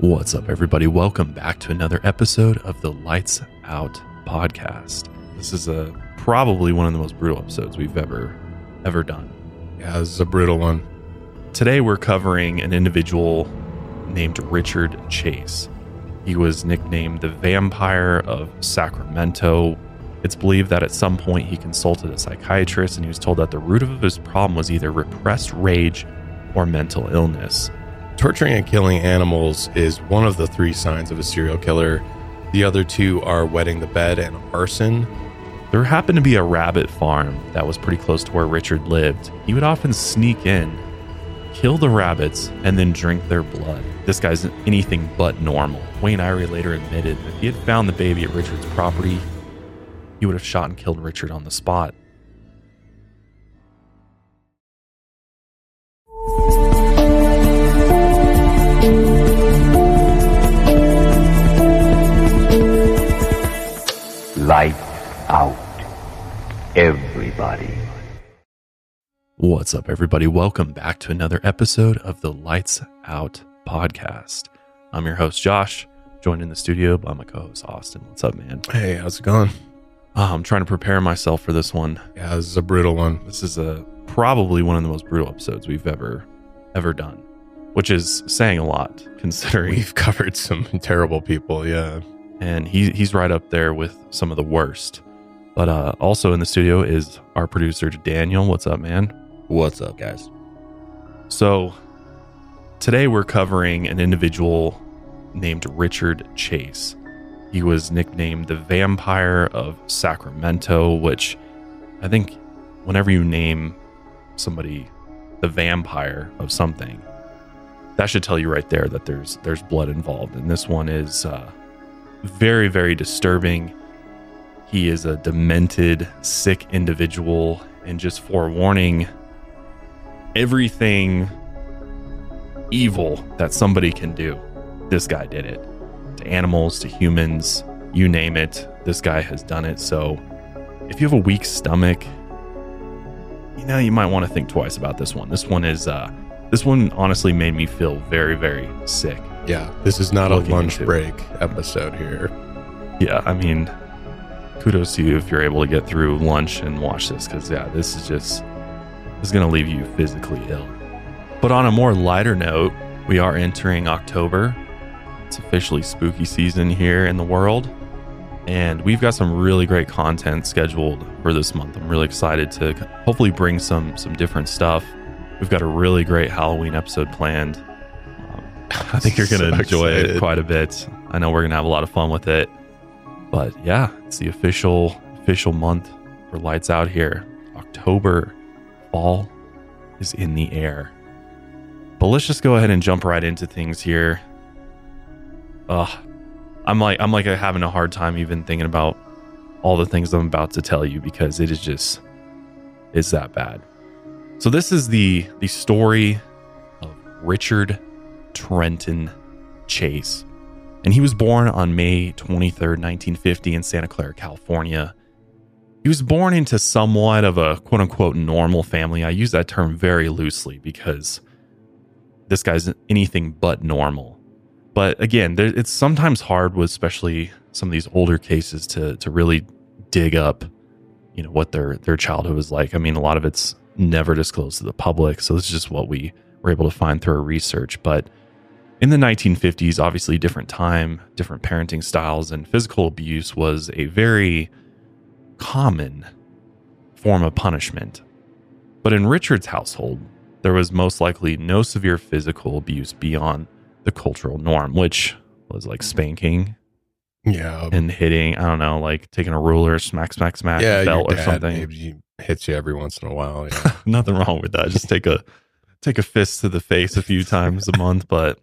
What's up, everybody? Welcome back to another episode of the Lights Out podcast. This is a probably one of the most brutal episodes we've ever ever done. Yeah, this is a brutal one. Today we're covering an individual named Richard Chase. He was nicknamed the Vampire of Sacramento. It's believed that at some point he consulted a psychiatrist and he was told that the root of his problem was either repressed rage or mental illness. Torturing and killing animals is one of the three signs of a serial killer. The other two are wetting the bed and arson. There happened to be a rabbit farm that was pretty close to where Richard lived. He would often sneak in, kill the rabbits, and then drink their blood. This guy's anything but normal. Wayne Irie later admitted that if he had found the baby at Richard's property, he would have shot and killed Richard on the spot. Lights out. Everybody. What's up, everybody? Welcome back to another episode of the Lights Out podcast. I'm your host, Josh, joined in the studio by my co host, Austin. What's up, man? Hey, how's it going? Uh, I'm trying to prepare myself for this one. Yeah, this is a brutal one. This is a probably one of the most brutal episodes we've ever ever done, which is saying a lot considering. We've covered some terrible people. Yeah. And he he's right up there with some of the worst. But uh, also in the studio is our producer Daniel. What's up, man? What's up, guys? So today we're covering an individual named Richard Chase. He was nicknamed the Vampire of Sacramento, which I think whenever you name somebody the vampire of something, that should tell you right there that there's there's blood involved. And this one is uh, very very disturbing. He is a demented, sick individual, and just forewarning, everything evil that somebody can do, this guy did it. To animals, to humans, you name it, this guy has done it. So if you have a weak stomach, you know, you might want to think twice about this one. This one is, uh, this one honestly made me feel very, very sick. Yeah. This is not a lunch into- break episode here. Yeah, I mean, kudos to you if you're able to get through lunch and watch this because, yeah, this is just, this is going to leave you physically ill. But on a more lighter note, we are entering October. It's officially spooky season here in the world. And we've got some really great content scheduled for this month. I'm really excited to hopefully bring some some different stuff. We've got a really great Halloween episode planned. I think you're going to So enjoy it quite a bit. I know we're going to have a lot of fun with it. But yeah, it's the official official month for lights out here. October, fall is in the air. But let's just go ahead and jump right into things here. Ugh, I'm like I'm like having a hard time even thinking about all the things I'm about to tell you because it is just it's that bad. So this is the the story of Richard Trenton Chase. And he was born on May 23rd, 1950 in Santa Clara, California. He was born into somewhat of a quote unquote normal family. I use that term very loosely because this guy's anything but normal. But again, there, it's sometimes hard with especially some of these older cases to to really dig up, you know, what their their childhood was like. I mean, a lot of it's never disclosed to the public, so this is just what we were able to find through our research. But in the 1950s, obviously different time, different parenting styles, and physical abuse was a very common form of punishment. But in Richard's household, there was most likely no severe physical abuse beyond the cultural norm, which was like spanking Yeah. and hitting. I don't know, like taking a ruler, smack, smack, smack, yeah. belt or something. maybe hits you every once in a while. Yeah. Nothing wrong with that. Just take a take a fist to the face a few times a month. But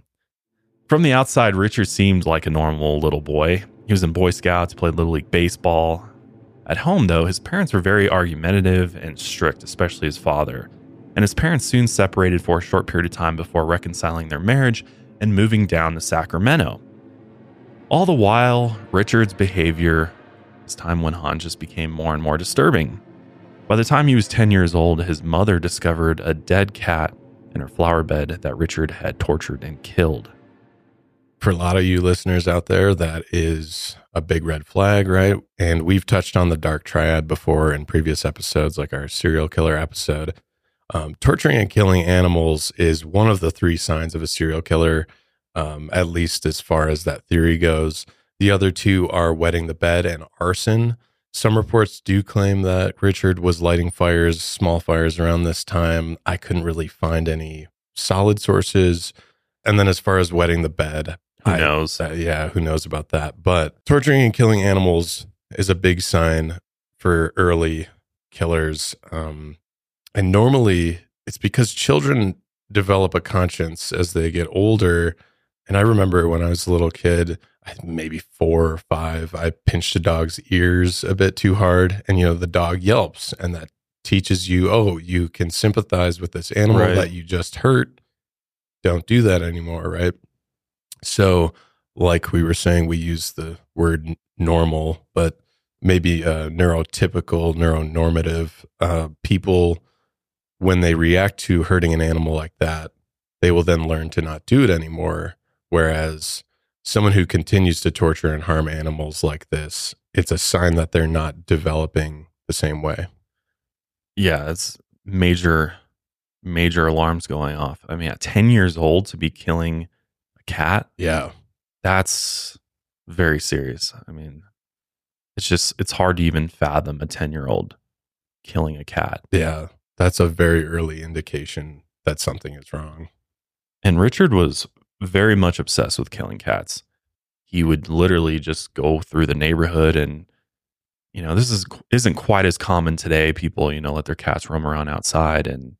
from the outside, Richard seemed like a normal little boy. He was in Boy Scouts, played Little League Baseball. At home, though, his parents were very argumentative and strict, especially his father. And his parents soon separated for a short period of time before reconciling their marriage and moving down to Sacramento. All the while, Richard's behavior, as time went on, just became more and more disturbing. By the time he was 10 years old, his mother discovered a dead cat in her flower bed that Richard had tortured and killed. For a lot of you listeners out there, that is a big red flag, right? And we've touched on the dark triad before in previous episodes, like our serial killer episode. Um, torturing and killing animals is one of the three signs of a serial killer, um, at least as far as that theory goes. The other two are wetting the bed and arson. Some reports do claim that Richard was lighting fires, small fires around this time. I couldn't really find any solid sources. And then as far as wetting the bed, Who I- knows? uh, yeah, who knows about that? But torturing and killing animals is a big sign for early killers. Um, and normally it's because children develop a conscience as they get older. And I remember when I was a little kid, maybe four or five, I pinched a dog's ears a bit too hard. And, you know, the dog yelps, and that teaches you, oh, you can sympathize with this animal Right. that you just hurt. Don't do that anymore, right? So, like we were saying, we use the word normal, but maybe uh, neurotypical, neuronormative uh, people, when they react to hurting an animal like that, they will then learn to not do it anymore. Whereas someone who continues to torture and harm animals like this, it's a sign that they're not developing the same way. yeah, it's major, major alarms going off. I mean, at 10 years old to be killing cat, Yeah. that's very serious. I mean, it's just, it's hard to even fathom a 10 year old killing a cat. Yeah. That's a very early indication that something is wrong. And Richard was very much obsessed with killing cats. He would literally just go through the neighborhood and you know, this is isn't quite as common today. People, you know, let their cats roam around outside and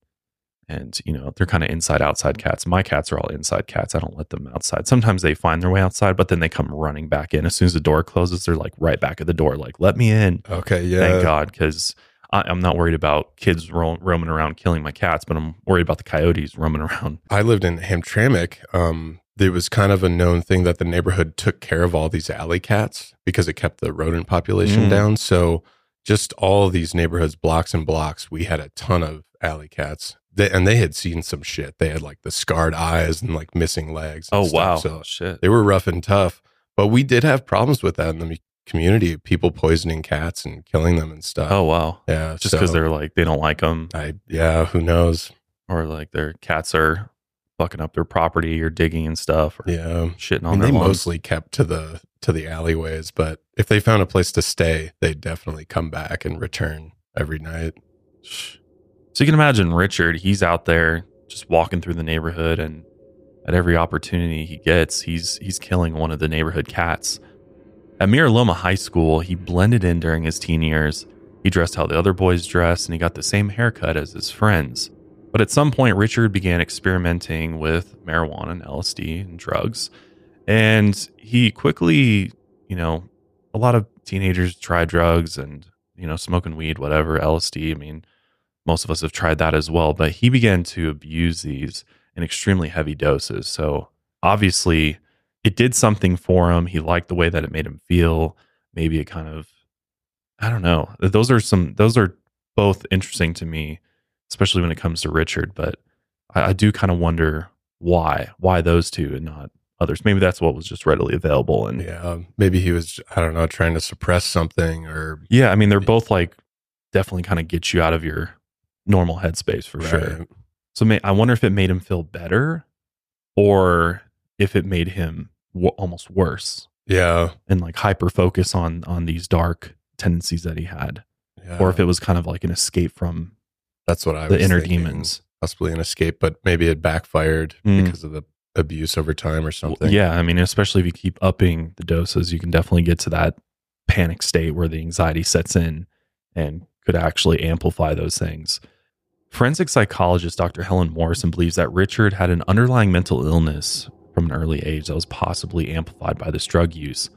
and you know, they're kind of inside outside cats. My cats are all inside cats. I don't let them outside. Sometimes they find their way outside, but then they come running back in. As soon as the door closes, they're like right back at the door like, "Let me in." Okay. Yeah. Thank God cuz I'm not worried about kids ro- roaming around killing my cats, but I'm worried about the coyotes roaming around. I lived in Hamtramck. Um, there was kind of a known thing that the neighborhood took care of all these alley cats because it kept the rodent population Mm. down. So just all of these neighborhoods, blocks and blocks, we had a ton of alley cats. They, and they had seen some shit. They had like the scarred eyes and like missing legs. and Oh wow. So Shit. they were rough and tough. But we did have problems with that in the community. People poisoning cats and killing them and stuff. Oh wow. yeah. Just because so they're like they don't like them, I yeah. Who knows? or like their cats are fucking up their property or digging and stuff, or Yeah. shitting I on mean, their they lawns. mostly kept to the to the alleyways, but if they found a place to stay, they'd definitely come back and return every night. So you can imagine Richard. He's out there just walking through the neighborhood, and at every opportunity he gets, he's he's killing one of the neighborhood cats. At Mira Loma High School, he blended in during his teen years. He dressed how the other boys dressed, and he got the same haircut as his friends. But at some point, Richard began experimenting with marijuana and LSD and drugs. And he quickly, you know, a lot of teenagers try drugs and, you know, smoking weed, whatever, LSD. I mean, most of us have tried that as well. But he began to abuse these in extremely heavy doses. So obviously, it did something for him. He liked the way that it made him feel. Maybe it kind of, I don't know. Those are some, those are both interesting to me, especially when it comes to Richard. But I, I do kind of wonder why, why those two and not others. Maybe that's what was just readily available. And yeah, Yeah, maybe he was I don't know trying to suppress something or Yeah. I mean, they're both like definitely kind of get you out of your normal headspace for sure. Right. So may, I wonder if it made him feel better or if it made him w- almost worse Yeah, and like hyper focus on on these dark tendencies that he had yeah. or if it was kind of like an escape from that's what I the inner thinking. demons. possibly an escape, but maybe it backfired Mm. because of the abuse over time or something. Yeah, I mean, especially if you keep upping the doses, you can definitely get to that panic state where the anxiety sets in and could actually amplify those things. Forensic psychologist Dr. Helen Morrison believes that Richard had an underlying mental illness from an early age that was possibly amplified by this drug use.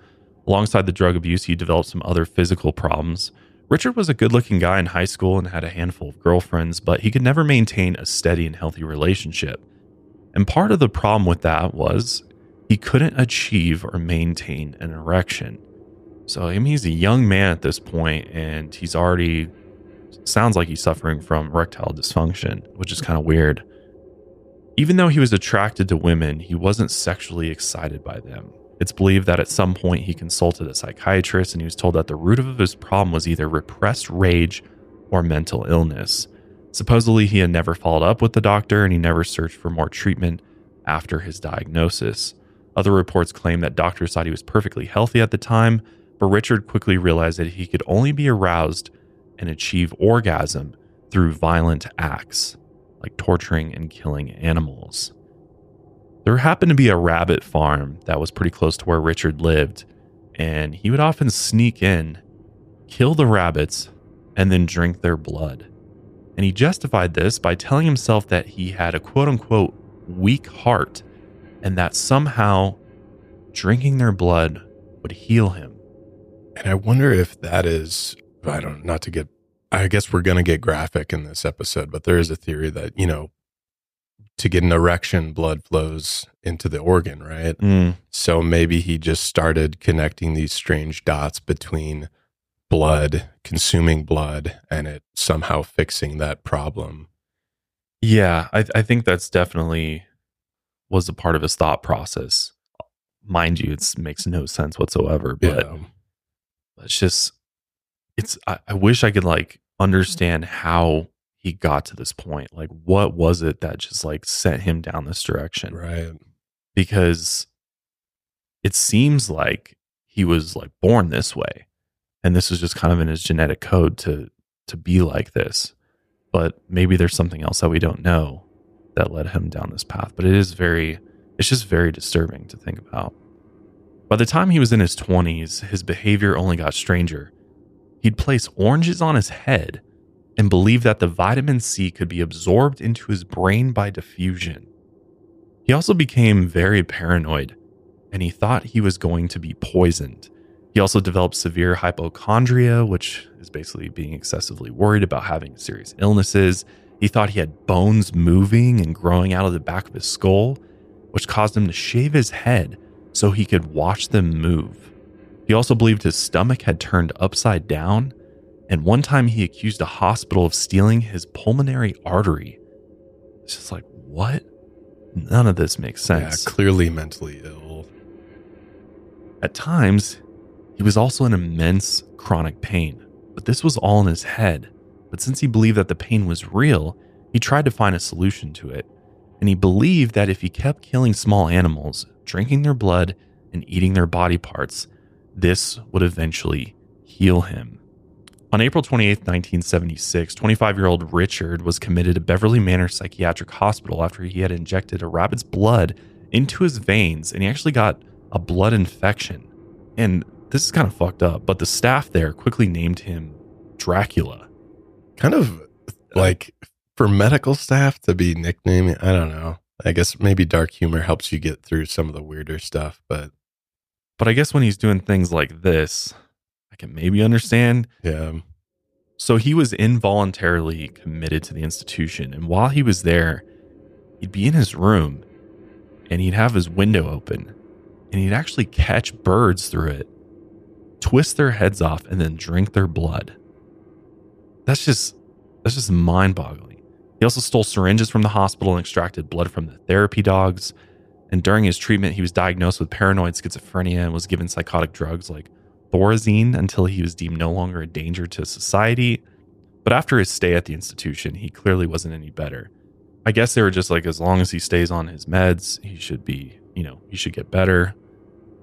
Alongside the drug abuse, he developed some other physical problems. Richard was a good looking guy in high school and had a handful of girlfriends, but he could never maintain a steady and healthy relationship. And part of the problem with that was he couldn't achieve or maintain an erection. So, I mean, he's a young man at this point, and he's already sounds like he's suffering from erectile dysfunction, which is kind of weird. Even though he was attracted to women, he wasn't sexually excited by them. It's believed that at some point he consulted a psychiatrist and he was told that the root of his problem was either repressed rage or mental illness. Supposedly, he had never followed up with the doctor and he never searched for more treatment after his diagnosis. Other reports claim that doctors thought he was perfectly healthy at the time, but Richard quickly realized that he could only be aroused and achieve orgasm through violent acts, like torturing and killing animals. There happened to be a rabbit farm that was pretty close to where Richard lived, and he would often sneak in, kill the rabbits, and then drink their blood. And he justified this by telling himself that he had a quote unquote weak heart and that somehow drinking their blood would heal him. And I wonder if that is, I don't, not to get, I guess we're going to get graphic in this episode, but there is a theory that, you know, to get an erection, blood flows into the organ, right? Mm, So maybe he just started connecting these strange dots between blood, consuming blood, and it somehow fixing that problem. Yeah, I, I think that's definitely was a part of his thought process. Mind you, it makes no sense whatsoever, but yeah. it's just it's I, I wish I could like mm-hmm. understand how he got to this point. Like what was it that just like sent him down this direction? Right. Because it seems like he was like born this way. And this was just kind of in his genetic code to to be like this. But maybe there's something else that we don't know that led him down this path. But it is very it's just very disturbing to think about. By the time he was in his 20s, his behavior only got stranger. He'd place oranges on his head and believe that the vitamin C could be absorbed into his brain by diffusion. He also became very paranoid and he thought he was going to be poisoned. He also developed severe hypochondria, which is basically being excessively worried about having serious illnesses. He thought he had bones moving and growing out of the back of his skull, which caused him to shave his head so he could watch them move. He also believed his stomach had turned upside down, and one time he accused a hospital of stealing his pulmonary artery. It's just like, what? None of this makes sense. Yeah, clearly mentally ill. At times, he was also in immense chronic pain, but this was all in his head. But since he believed that the pain was real, he tried to find a solution to it. And he believed that if he kept killing small animals, drinking their blood, and eating their body parts, this would eventually heal him. On April 28, 1976, 25 year old Richard was committed to Beverly Manor Psychiatric Hospital after he had injected a rabbit's blood into his veins and he actually got a blood infection. And this is kind of fucked up, but the staff there quickly named him Dracula. Kind of like for medical staff to be nicknaming, I don't know. I guess maybe dark humor helps you get through some of the weirder stuff, but But I guess when he's doing things like this, I can maybe understand. yeah. So he was involuntarily committed to the institution. And while he was there, he'd be in his room and he'd have his window open and he'd actually catch birds through it, twist their heads off, and then drink their blood. That's just that's just mind-boggling. He also stole syringes from the hospital and extracted blood from the therapy dogs. And during his treatment, he was diagnosed with paranoid schizophrenia and was given psychotic drugs like Thorazine until he was deemed no longer a danger to society. But after his stay at the institution, he clearly wasn't any better. I guess they were just like, as long as he stays on his meds, he should be, you know, he should get better.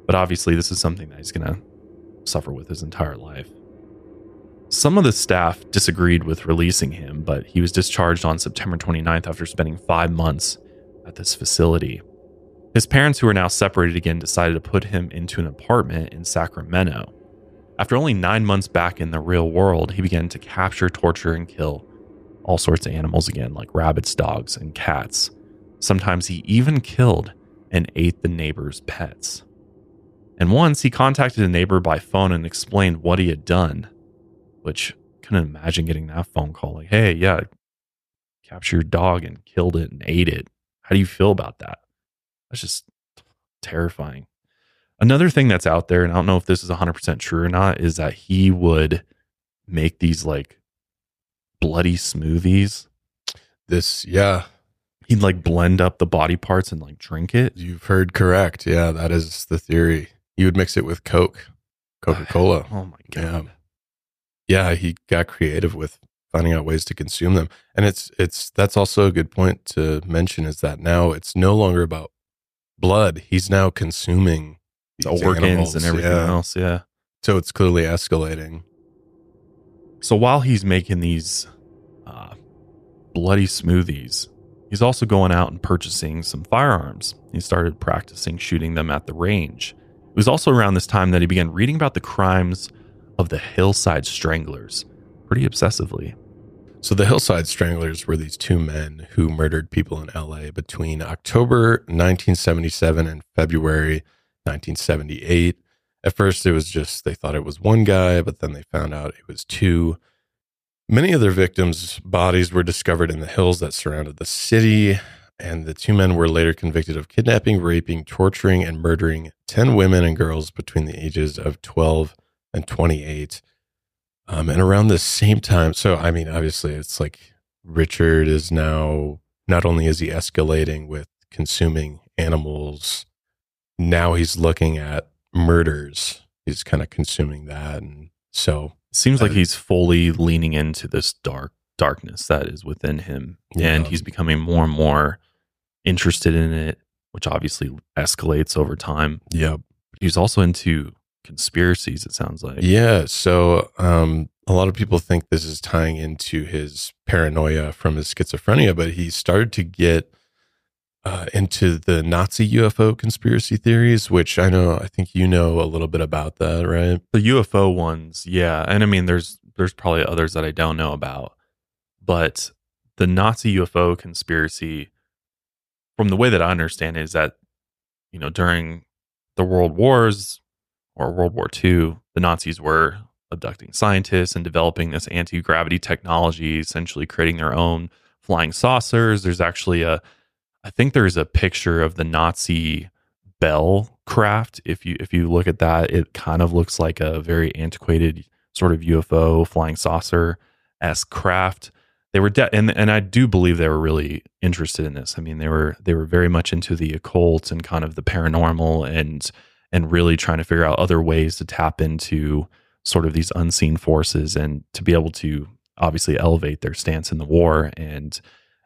But obviously, this is something that he's going to suffer with his entire life. Some of the staff disagreed with releasing him, but he was discharged on September 29th after spending five months at this facility. His parents, who are now separated again, decided to put him into an apartment in Sacramento. After only nine months back in the real world, he began to capture, torture, and kill all sorts of animals again, like rabbits, dogs, and cats. Sometimes he even killed and ate the neighbor's pets. And once he contacted a neighbor by phone and explained what he had done, which couldn't imagine getting that phone call like, hey, yeah, captured your dog and killed it and ate it. How do you feel about that? That's just terrifying. Another thing that's out there, and I don't know if this is 100% true or not, is that he would make these like bloody smoothies. This, yeah. he'd like blend up the body parts and like drink it. You've heard correct. Yeah, that is the theory. You would mix it with Coke, Coca Cola. Oh my God. Yeah. god. yeah, he got creative with finding out ways to consume them. And it's it's that's also a good point to mention is that now it's no longer about blood. He's now consuming The organs animals. and everything Yeah. else. Yeah. So it's clearly escalating. So while he's making these uh, bloody smoothies, he's also going out and purchasing some firearms. He started practicing shooting them at the range. It was also around this time that he began reading about the crimes of the Hillside Stranglers pretty obsessively. So the Hillside Stranglers were these two men who murdered people in LA between October 1977 and February 1978. At first, it was just they thought it was one guy, but then they found out it was two. Many of their victims' bodies were discovered in the hills that surrounded the city, and the two men were later convicted of kidnapping, raping, torturing, and murdering 10 women and girls between the ages of 12 and 28. Um, and around the same time, so I mean, obviously, it's like Richard is now not only is he escalating with consuming animals, now he's looking at murders. He's kind of consuming that, and so It seems like Uh, he's fully leaning into this dark darkness that is within him, and he's becoming more and more interested in it, which obviously escalates over time. yeah, He's also into conspiracies. It sounds like. yeah. So um, a lot of people think this is tying into his paranoia from his schizophrenia, but he started to get uh, into the Nazi UFO conspiracy theories, which I know, I think you know a little bit about that, right? The UFO ones, yeah, and I mean, there's there's probably others that I don't know about, but the Nazi UFO conspiracy, from the way that I understand it, is that you know during the World Wars or World War II, the Nazis were abducting scientists and developing this anti gravity technology, essentially creating their own flying saucers. There's actually a, I think there's a picture of the Nazi Bell craft. If you if you look at that, it kind of looks like a very antiquated sort of UFO flying saucer s craft. They were de- and and I do believe they were really interested in this. I mean, they were they were very much into the occult and kind of the paranormal and and really trying to figure out other ways to tap into sort of these unseen forces and to be able to obviously elevate their stance in the war and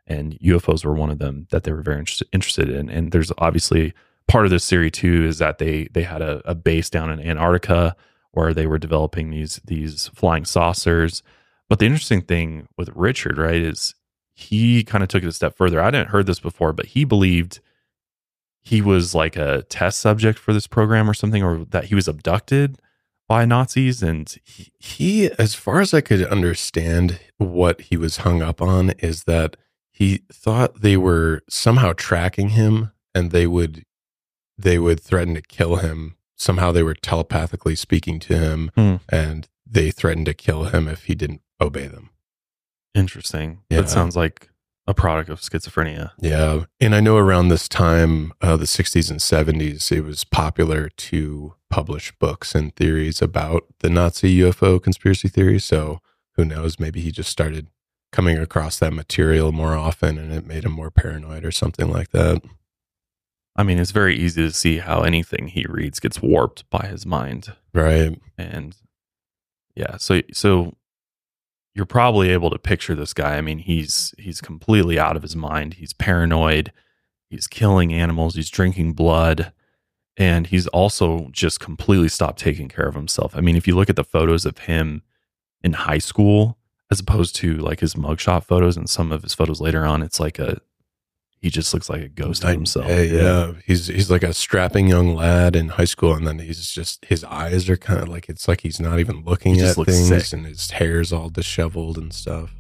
and UFOs were one of them that they were very interested interested in. And there's obviously part of this theory too is that they they had a, a base down in Antarctica where they were developing these these flying saucers. But the interesting thing with Richard, right, is he kind of took it a step further. I didn't heard this before, but he believed he was like a test subject for this program or something, or that he was abducted by Nazis. And he, he, as far as I could understand, what he was hung up on is that he thought they were somehow tracking him, and they would they would threaten to kill him. Somehow they were telepathically speaking to him, Hmm. and they threatened to kill him if he didn't obey them. interesting. Yeah. That sounds like a product of schizophrenia. Yeah. And I know around this time, uh, the 60s and 70s, it was popular to publish books and theories about the Nazi UFO conspiracy theory. So who knows? Maybe he just started coming across that material more often and it made him more paranoid or something like that. I mean, it's very easy to see how anything he reads gets warped by his mind. Right. and yeah so so you're probably able to picture this guy. I mean he's he's completely out of his mind. He's paranoid. He's killing animals. He's drinking blood. And he's also just completely stopped taking care of himself. I mean if you look at the photos of him in high school as opposed to like his mugshot photos and some of his photos later on it's like a he just looks like a ghost of himself day, yeah. He's he's like a strapping young lad in high school and then he's just his eyes are kind of like it's like he's not even looking He at just looks things sick. and his hair's all disheveled and stuff.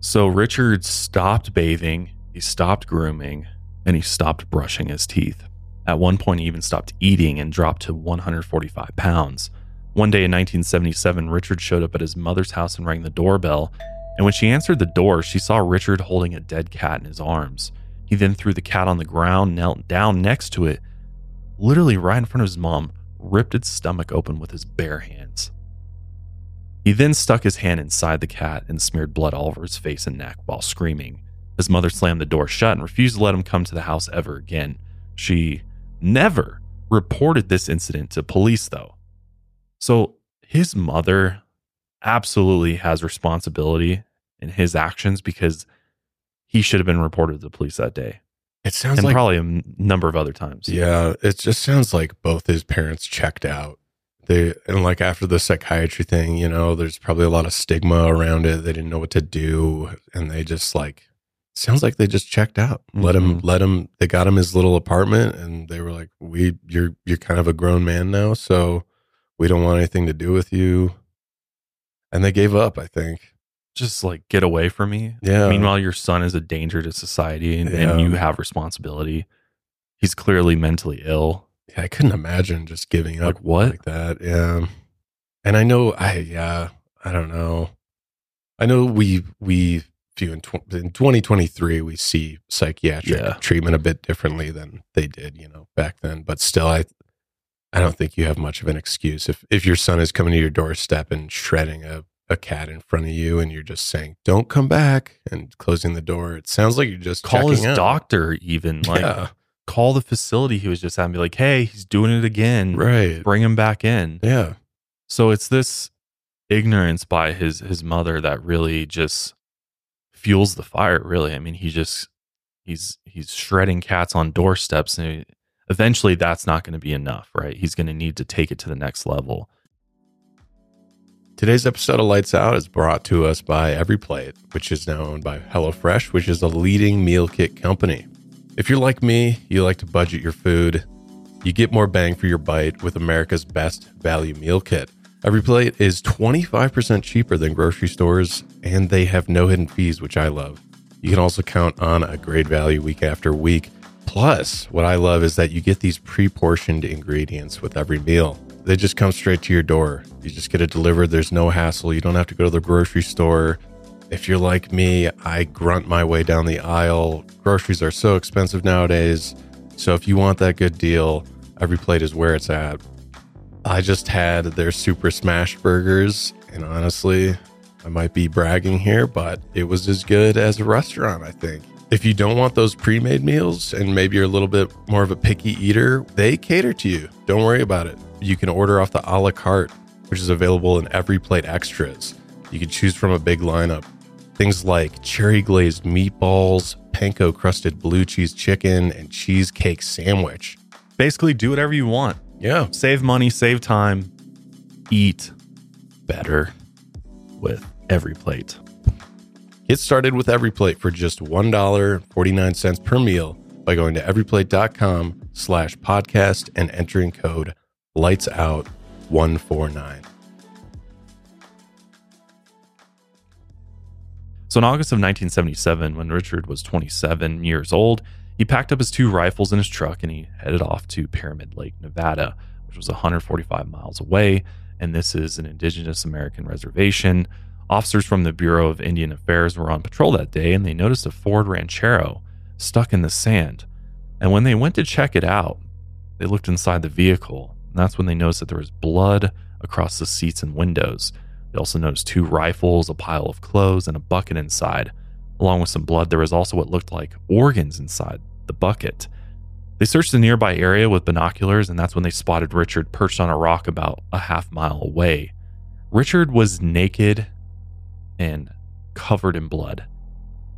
So Richard stopped bathing, he stopped grooming, and he stopped brushing his teeth. At one point, he even stopped eating and dropped to 145 pounds. One day in 1977, Richard showed up at his mother's house and rang the doorbell. And when she answered the door, she saw Richard holding a dead cat in his arms. He then threw the cat on the ground, knelt down next to it, literally right in front of his mom, ripped its stomach open with his bare hands. He then stuck his hand inside the cat and smeared blood all over his face and neck while screaming, His mother slammed the door shut and refused to let him come to the house ever again. She never reported this incident to police, though. So his mother absolutely has responsibility in his actions because he should have been reported to the police that day It sounds and like probably a m- number of other times. Yeah, it just sounds like both his parents checked out. They and like after the psychiatry thing, you know, there's probably a lot of stigma around it. They didn't know what to do, and they just like sounds like they just checked out. Let him, Mhm. let him. They got him his little apartment, and they were like, "We, you're you're kind of a grown man now, so we don't want anything to do with you." And they gave up. I think. Just like get away from me. Yeah. Meanwhile, your son is a danger to society and, and you have responsibility. He's clearly mentally ill. Yeah, I couldn't imagine just giving up Like what? like that. Yeah. And I know I yeah, I don't know. I know we we view in, tw- in 2023 we see psychiatric Yeah. treatment a bit differently than they did, you know, back then, but still I I don't think you have much of an excuse if if your son is coming to your doorstep and shredding a a cat in front of you and you're just saying don't come back and closing the door it sounds like you're just Call his out. doctor, even like yeah, call the facility he was just at and be like, hey, he's doing it again. right Bring him back in. yeah So it's this ignorance by his his mother that really just fuels the fire. Really, I mean, he just he's he's shredding cats on doorsteps, and eventually that's not going to be enough, right? He's going to need to take it to the next level. Today's episode of Lights Out is brought to us by EveryPlate, which is now owned by HelloFresh, which is a leading meal kit company. If you're like me, you like to budget your food, you get more bang for your bite with America's best value meal kit. EveryPlate is 25% cheaper than grocery stores, and they have no hidden fees, which I love. You can also count on a great value week after week. Plus, what I love is that you get these pre portioned ingredients with every meal. They just come straight to your door. You just get it delivered. There's no hassle. You don't have to go to the grocery store. If you're like me, I grunt my way down the aisle. Groceries are so expensive nowadays. So if you want that good deal, EveryPlate is where it's at. I just had their super smash burgers, and honestly, I might be bragging here, but it was as good as a restaurant, I think. If you don't want those pre made meals and maybe you're a little bit more of a picky eater, they cater to you. Don't worry about it. You can order off the a la carte, which is available in EveryPlate extras. You can choose from a big lineup. Things like cherry glazed meatballs, panko crusted blue cheese chicken, and cheesecake sandwich. Basically, do whatever you want. Yeah. Save money, save time, eat better with EveryPlate. Get started with EveryPlate for just $1.49 per meal by going to everyplate.com slash podcast and entering code LIGHTSOUT149. So in August of 1977, when Richard was 27 years old, he packed up his two rifles in his truck and he headed off to Pyramid Lake, Nevada, which was 145 miles away. And this is an indigenous American reservation. Officers from the Bureau of Indian Affairs were on patrol that day and they noticed a Ford Ranchero stuck in the sand. And when they went to check it out, they looked inside the vehicle. And that's when they noticed that there was blood across the seats and windows. They also noticed two rifles, a pile of clothes, and a bucket inside. Along with some blood, there was also what looked like organs inside the bucket. They searched the nearby area with binoculars, and that's when they spotted Richard perched on a rock about a half mile away. Richard was naked and covered in blood.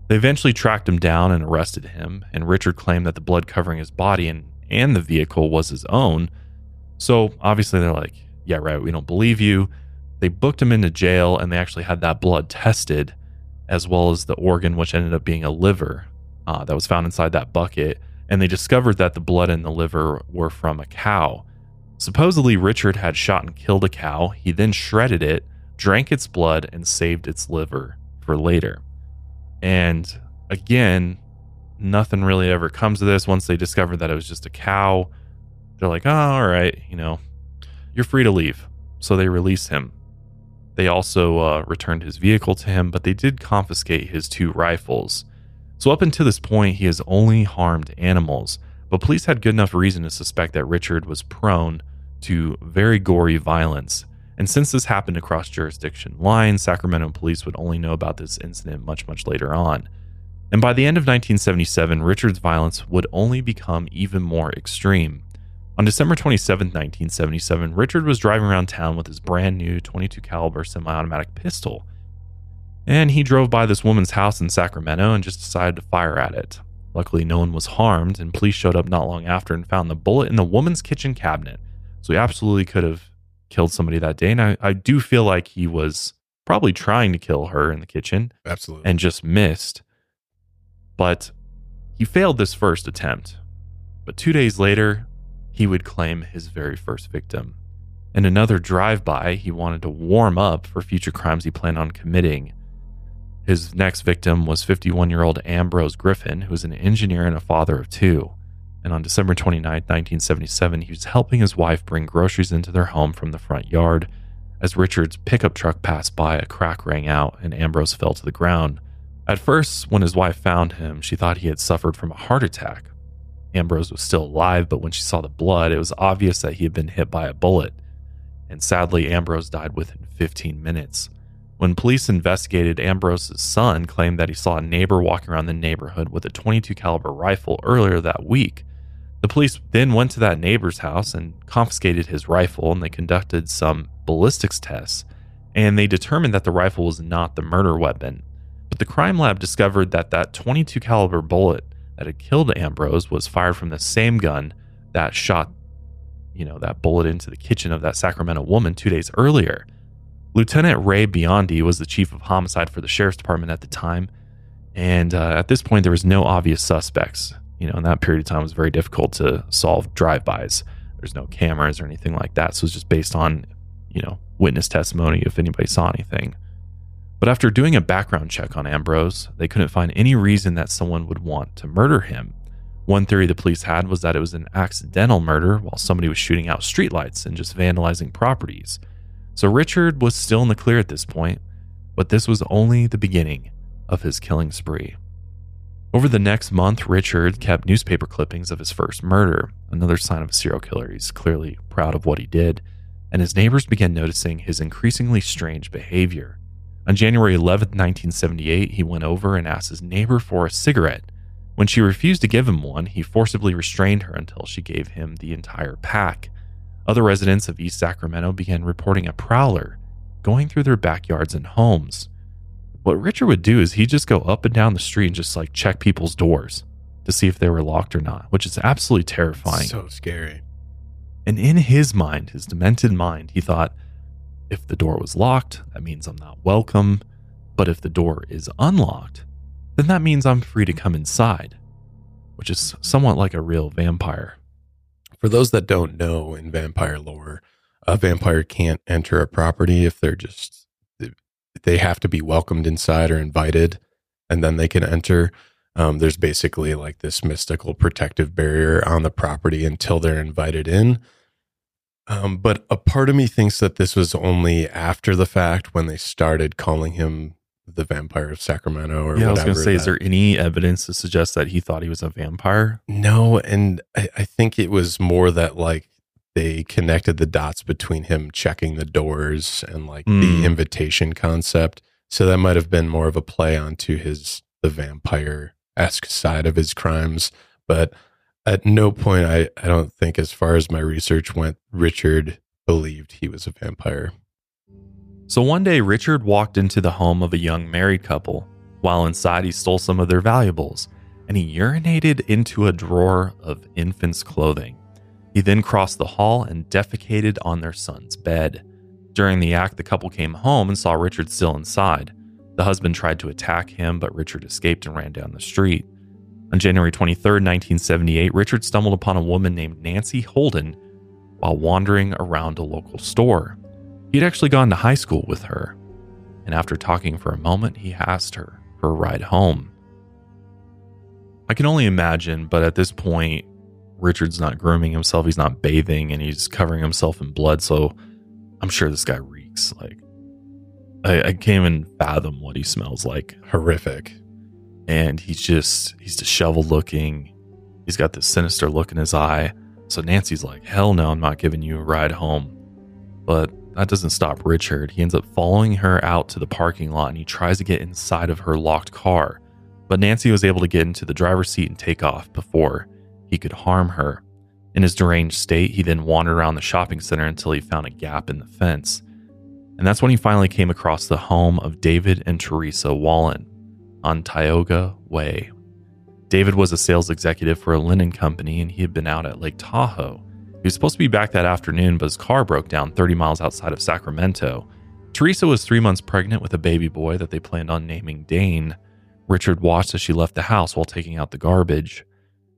They eventually tracked him down and arrested him, and Richard claimed that the blood covering his body and, and the vehicle was his own. So obviously, they're like, yeah, right, we don't believe you. They booked him into jail, and they actually had that blood tested, as well as the organ, which ended up being a liver uh, that was found inside that bucket. And they discovered that the blood and the liver were from a cow. Supposedly, Richard had shot and killed a cow. He then shredded it, drank its blood, and saved its liver for later. And again, nothing really ever comes of this. Once they discovered that it was just a cow, they're like, oh, all right, you know, you're free to leave. So they release him. They also uh, returned his vehicle to him, but they did confiscate his two rifles. So up until this point, he has only harmed animals, but police had good enough reason to suspect that Richard was prone to very gory violence. And since this happened across jurisdiction lines, Sacramento police would only know about this incident much, much later on. And by the end of 1977, Richard's violence would only become even more extreme. On December 27, 1977, Richard was driving around town with his brand new 22 caliber semi-automatic pistol. And he drove by this woman's house in Sacramento and just decided to fire at it. Luckily, no one was harmed, and police showed up not long after and found the bullet in the woman's kitchen cabinet. So he absolutely could have killed somebody that day. And I, I do feel like he was probably trying to kill her in the kitchen Absolutely. and just missed. But he failed this first attempt. But two days later, he would claim his very first victim. In another drive by, he wanted to warm up for future crimes he planned on committing. His next victim was 51 year old Ambrose Griffin, who was an engineer and a father of two. And on December 29, 1977, he was helping his wife bring groceries into their home from the front yard. As Richard's pickup truck passed by, a crack rang out and Ambrose fell to the ground. At first, when his wife found him, she thought he had suffered from a heart attack. Ambrose was still alive, but when she saw the blood, it was obvious that he had been hit by a bullet. And sadly, Ambrose died within 15 minutes. When police investigated, Ambrose's son claimed that he saw a neighbor walking around the neighborhood with a 22 caliber rifle earlier that week. The police then went to that neighbor's house and confiscated his rifle and they conducted some ballistics tests and they determined that the rifle was not the murder weapon. But the crime lab discovered that that 22 caliber bullet that had killed Ambrose was fired from the same gun that shot, you know, that bullet into the kitchen of that Sacramento woman 2 days earlier. Lieutenant Ray Biondi was the chief of homicide for the sheriff's department at the time, and uh, at this point there was no obvious suspects. You know, in that period of time it was very difficult to solve drive-bys. There's no cameras or anything like that, so it's just based on, you know, witness testimony if anybody saw anything. But after doing a background check on Ambrose, they couldn't find any reason that someone would want to murder him. One theory the police had was that it was an accidental murder while somebody was shooting out streetlights and just vandalizing properties. So Richard was still in the clear at this point, but this was only the beginning of his killing spree. Over the next month, Richard kept newspaper clippings of his first murder, another sign of a serial killer. He's clearly proud of what he did, and his neighbors began noticing his increasingly strange behavior. On January 11, 1978, he went over and asked his neighbor for a cigarette. When she refused to give him one, he forcibly restrained her until she gave him the entire pack. Other residents of East Sacramento began reporting a prowler going through their backyards and homes. What Richard would do is he'd just go up and down the street and just like check people's doors to see if they were locked or not, which is absolutely terrifying. So scary. And in his mind, his demented mind, he thought, if the door was locked, that means I'm not welcome. But if the door is unlocked, then that means I'm free to come inside, which is somewhat like a real vampire. For those that don't know in vampire lore, a vampire can't enter a property if they're just they have to be welcomed inside or invited, and then they can enter. Um, there's basically like this mystical protective barrier on the property until they're invited in. Um, but a part of me thinks that this was only after the fact when they started calling him the vampire of Sacramento or yeah, I was going to say, is there any evidence to suggest that he thought he was a vampire? No, and I, I think it was more that like they connected the dots between him checking the doors and like Mm. the invitation concept. So that might have been more of a play onto his the vampire esque side of his crimes. But at no point I, I don't think as far as my research went, Richard believed he was a vampire. So one day, Richard walked into the home of a young married couple. While inside, he stole some of their valuables and he urinated into a drawer of infants' clothing. He then crossed the hall and defecated on their son's bed. During the act, the couple came home and saw Richard still inside. The husband tried to attack him, but Richard escaped and ran down the street. On January 23, 1978, Richard stumbled upon a woman named Nancy Holden while wandering around a local store. He had actually gone to high school with her, and after talking for a moment, he asked her for a ride home. I can only imagine, but at this point, Richard's not grooming himself, he's not bathing, and he's covering himself in blood, so I'm sure this guy reeks. Like, I, I can't even fathom what he smells like. Horrific. And he's just, he's disheveled looking. He's got this sinister look in his eye. So Nancy's like, hell no, I'm not giving you a ride home. But that doesn't stop Richard. He ends up following her out to the parking lot and he tries to get inside of her locked car. But Nancy was able to get into the driver's seat and take off before he could harm her. In his deranged state, he then wandered around the shopping center until he found a gap in the fence. And that's when he finally came across the home of David and Teresa Wallin on Tioga Way. David was a sales executive for a linen company and he had been out at Lake Tahoe. He was supposed to be back that afternoon, but his car broke down 30 miles outside of Sacramento. Teresa was three months pregnant with a baby boy that they planned on naming Dane. Richard watched as she left the house while taking out the garbage.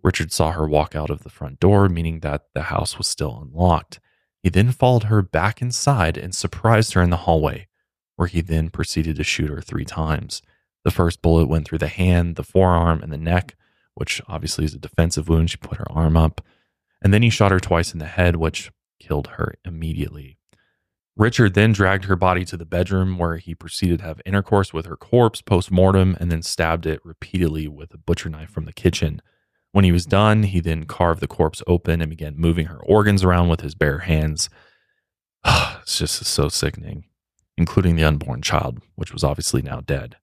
Richard saw her walk out of the front door, meaning that the house was still unlocked. He then followed her back inside and surprised her in the hallway, where he then proceeded to shoot her three times. The first bullet went through the hand, the forearm, and the neck, which obviously is a defensive wound. She put her arm up. And then he shot her twice in the head, which killed her immediately. Richard then dragged her body to the bedroom where he proceeded to have intercourse with her corpse post mortem and then stabbed it repeatedly with a butcher knife from the kitchen. When he was done, he then carved the corpse open and began moving her organs around with his bare hands. it's just so sickening, including the unborn child, which was obviously now dead.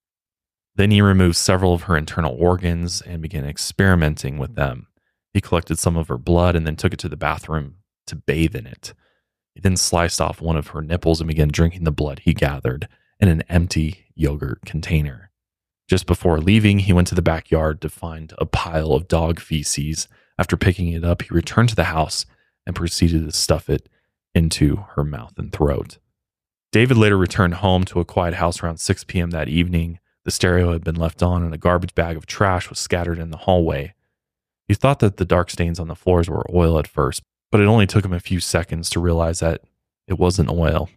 Then he removed several of her internal organs and began experimenting with them. He collected some of her blood and then took it to the bathroom to bathe in it. He then sliced off one of her nipples and began drinking the blood he gathered in an empty yogurt container. Just before leaving, he went to the backyard to find a pile of dog feces. After picking it up, he returned to the house and proceeded to stuff it into her mouth and throat. David later returned home to a quiet house around 6 p.m. that evening. The stereo had been left on and a garbage bag of trash was scattered in the hallway. He thought that the dark stains on the floors were oil at first, but it only took him a few seconds to realize that it wasn't oil,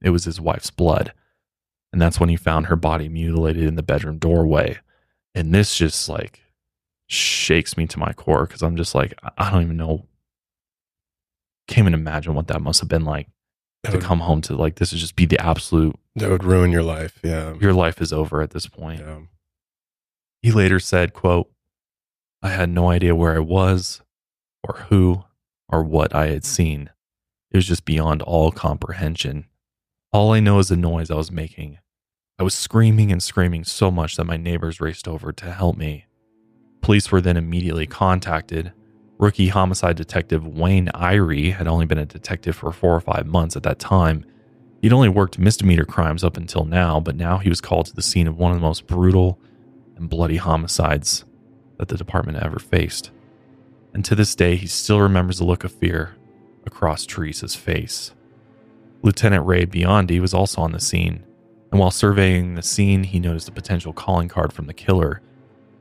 it was his wife's blood. And that's when he found her body mutilated in the bedroom doorway. And this just like shakes me to my core because I'm just like, I don't even know. Can't even imagine what that must have been like That to would, come home to like this would just be the absolute that would ruin your life. Yeah. your life is over at this point. yeah. He later said, quote, I had no idea where I was or who or what I had seen. It was just beyond all comprehension. All I know is the noise I was making. I was screaming and screaming so much that my neighbors raced over to help me. Police were then immediately contacted. Rookie homicide detective Wayne Irie had only been a detective for four or five months at that time. He'd only worked misdemeanor crimes up until now, but now he was called to the scene of one of the most brutal and bloody homicides that the department ever faced. And to this day, he still remembers the look of fear across Teresa's face. Lieutenant Ray Biondi was also on the scene, and while surveying the scene, he noticed a potential calling card from the killer.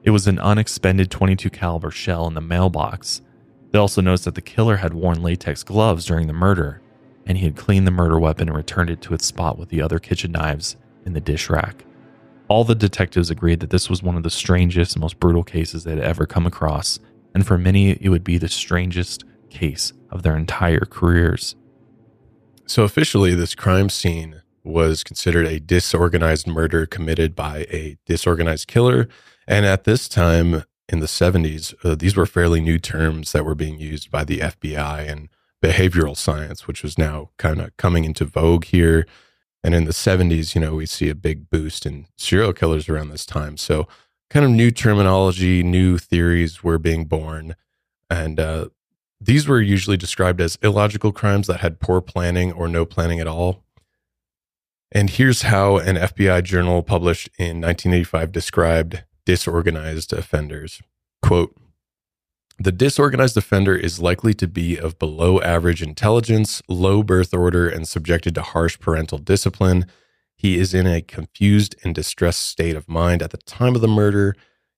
It was an unexpended 22 caliber shell in the mailbox. They also noticed that the killer had worn latex gloves during the murder, and he had cleaned the murder weapon and returned it to its spot with the other kitchen knives in the dish rack. All the detectives agreed that this was one of the strangest and most brutal cases they had ever come across, and for many, it would be the strangest case of their entire careers. So officially, this crime scene was considered a disorganized murder committed by a disorganized killer. And at this time in the 70s, uh, these were fairly new terms that were being used by the FBI and behavioral science, which was now kind of coming into vogue here. And in the 70s, you know, we see a big boost in serial killers around this time. So, kind of new terminology, new theories were being born. And uh, these were usually described as illogical crimes that had poor planning or no planning at all. And here's how an FBI journal published in 1985 described disorganized offenders. Quote, the disorganized offender is likely to be of below average intelligence, low birth order, and subjected to harsh parental discipline. He is in a confused and distressed state of mind at the time of the murder,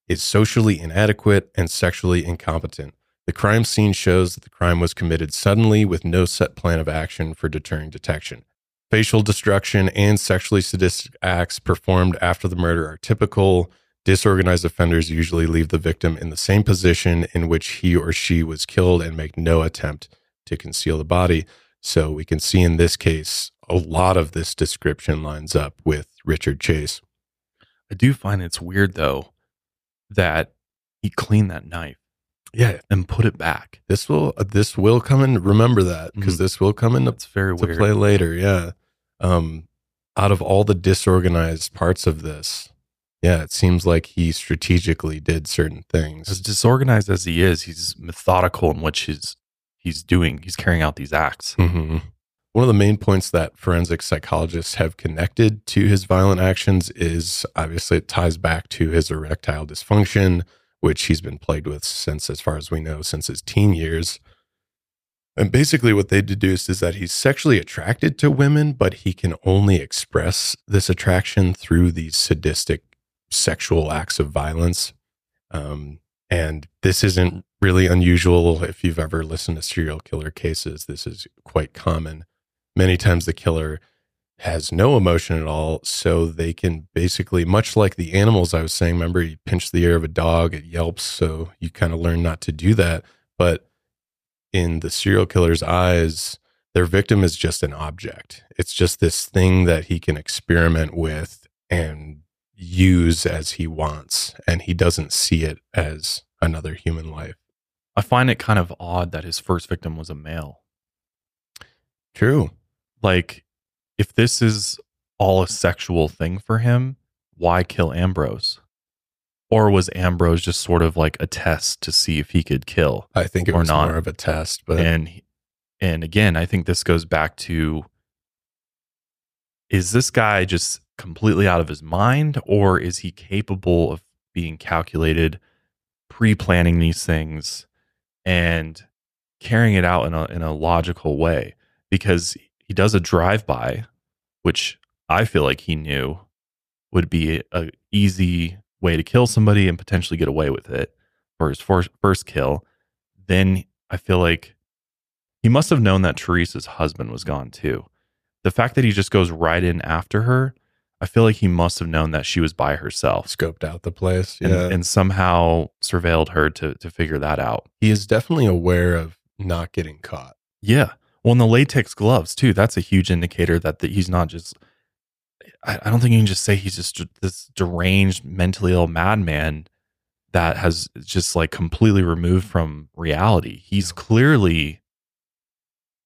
is socially inadequate, and sexually incompetent. The crime scene shows that the crime was committed suddenly with no set plan of action for deterring detection. Facial destruction and sexually sadistic acts performed after the murder are typical. Disorganized offenders usually leave the victim in the same position in which he or she was killed and make no attempt to conceal the body. So we can see in this case, a lot of this description lines up with Richard Chase. I do find it's weird though that he cleaned that knife Yeah, and put it back. this will this will come in. Remember that because Mhm. this will come into That's very to weird. play later. Yeah. Um, out of all the disorganized parts of this, Yeah, it seems like he strategically did certain things. As disorganized as he is, he's methodical in which he's he's doing. He's carrying out these acts. hmm One of the main points that forensic psychologists have connected to his violent actions is obviously it ties back to his erectile dysfunction, which he's been plagued with since, as far as we know, since his teen years. And basically, what they deduced is that he's sexually attracted to women, but he can only express this attraction through these sadistic sexual acts of violence. Um, and this isn't really unusual if you've ever listened to serial killer cases. This is quite common. Many times the killer has no emotion at all. So they can basically, much like the animals I was saying, remember, you pinch the ear of a dog, it yelps. So you kind of learn not to do that. But in the serial killer's eyes, their victim is just an object. It's just this thing that he can experiment with and use as he wants. And he doesn't see it as another human life. I find it kind of odd that his first victim was a male. True. Like, if this is all a sexual thing for him, why kill Ambrose? Or was Ambrose just sort of like a test to see if he could kill? I think it Or was not. more of a test, but and and again i think this goes back to is this guy just completely out of his mind or is he capable of being calculated pre-planning these things and carrying it out in a in a logical way because he does a drive-by which i feel like he knew would be a easy way to kill somebody and potentially get away with it for his first, first kill then i feel like he must have known that Teresa's husband was gone too. The fact that he just goes right in after her, I feel like he must have known that she was by herself scoped out the place. and, Yeah. and somehow surveilled her to to figure that out. he is definitely aware of not getting caught. Yeah. Well, and the latex gloves too. That's a huge indicator that, that he's not just. I, I don't think you can just say he's just this deranged, mentally ill madman that has just like completely removed from reality. He's clearly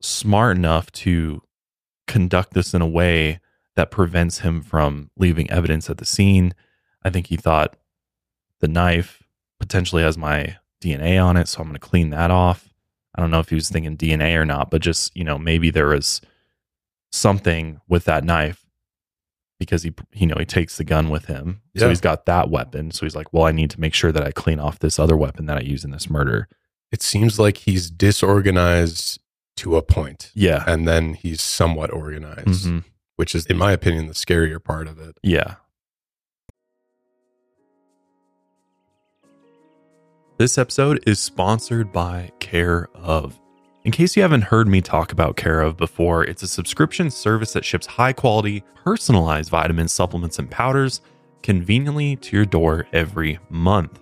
smart enough to conduct this in a way that prevents him from leaving evidence at the scene. I think he thought the knife potentially has my DNA on it, so I'm going to clean that off. I don't know if he was thinking DNA or not, but just, you know, maybe there was something with that knife because he, you know, he takes the gun with him. So he's got that weapon. So he's like, well, I need to make sure that I clean off this other weapon that I use in this murder. It seems like he's disorganized to a point, Yeah. and then he's somewhat organized, Mhm. which is, in my opinion, the scarier part of it. Yeah. This episode is sponsored by Care of. In case you haven't heard me talk about Care of before, it's a subscription service that ships high quality, personalized vitamins, supplements, and powders conveniently to your door every month.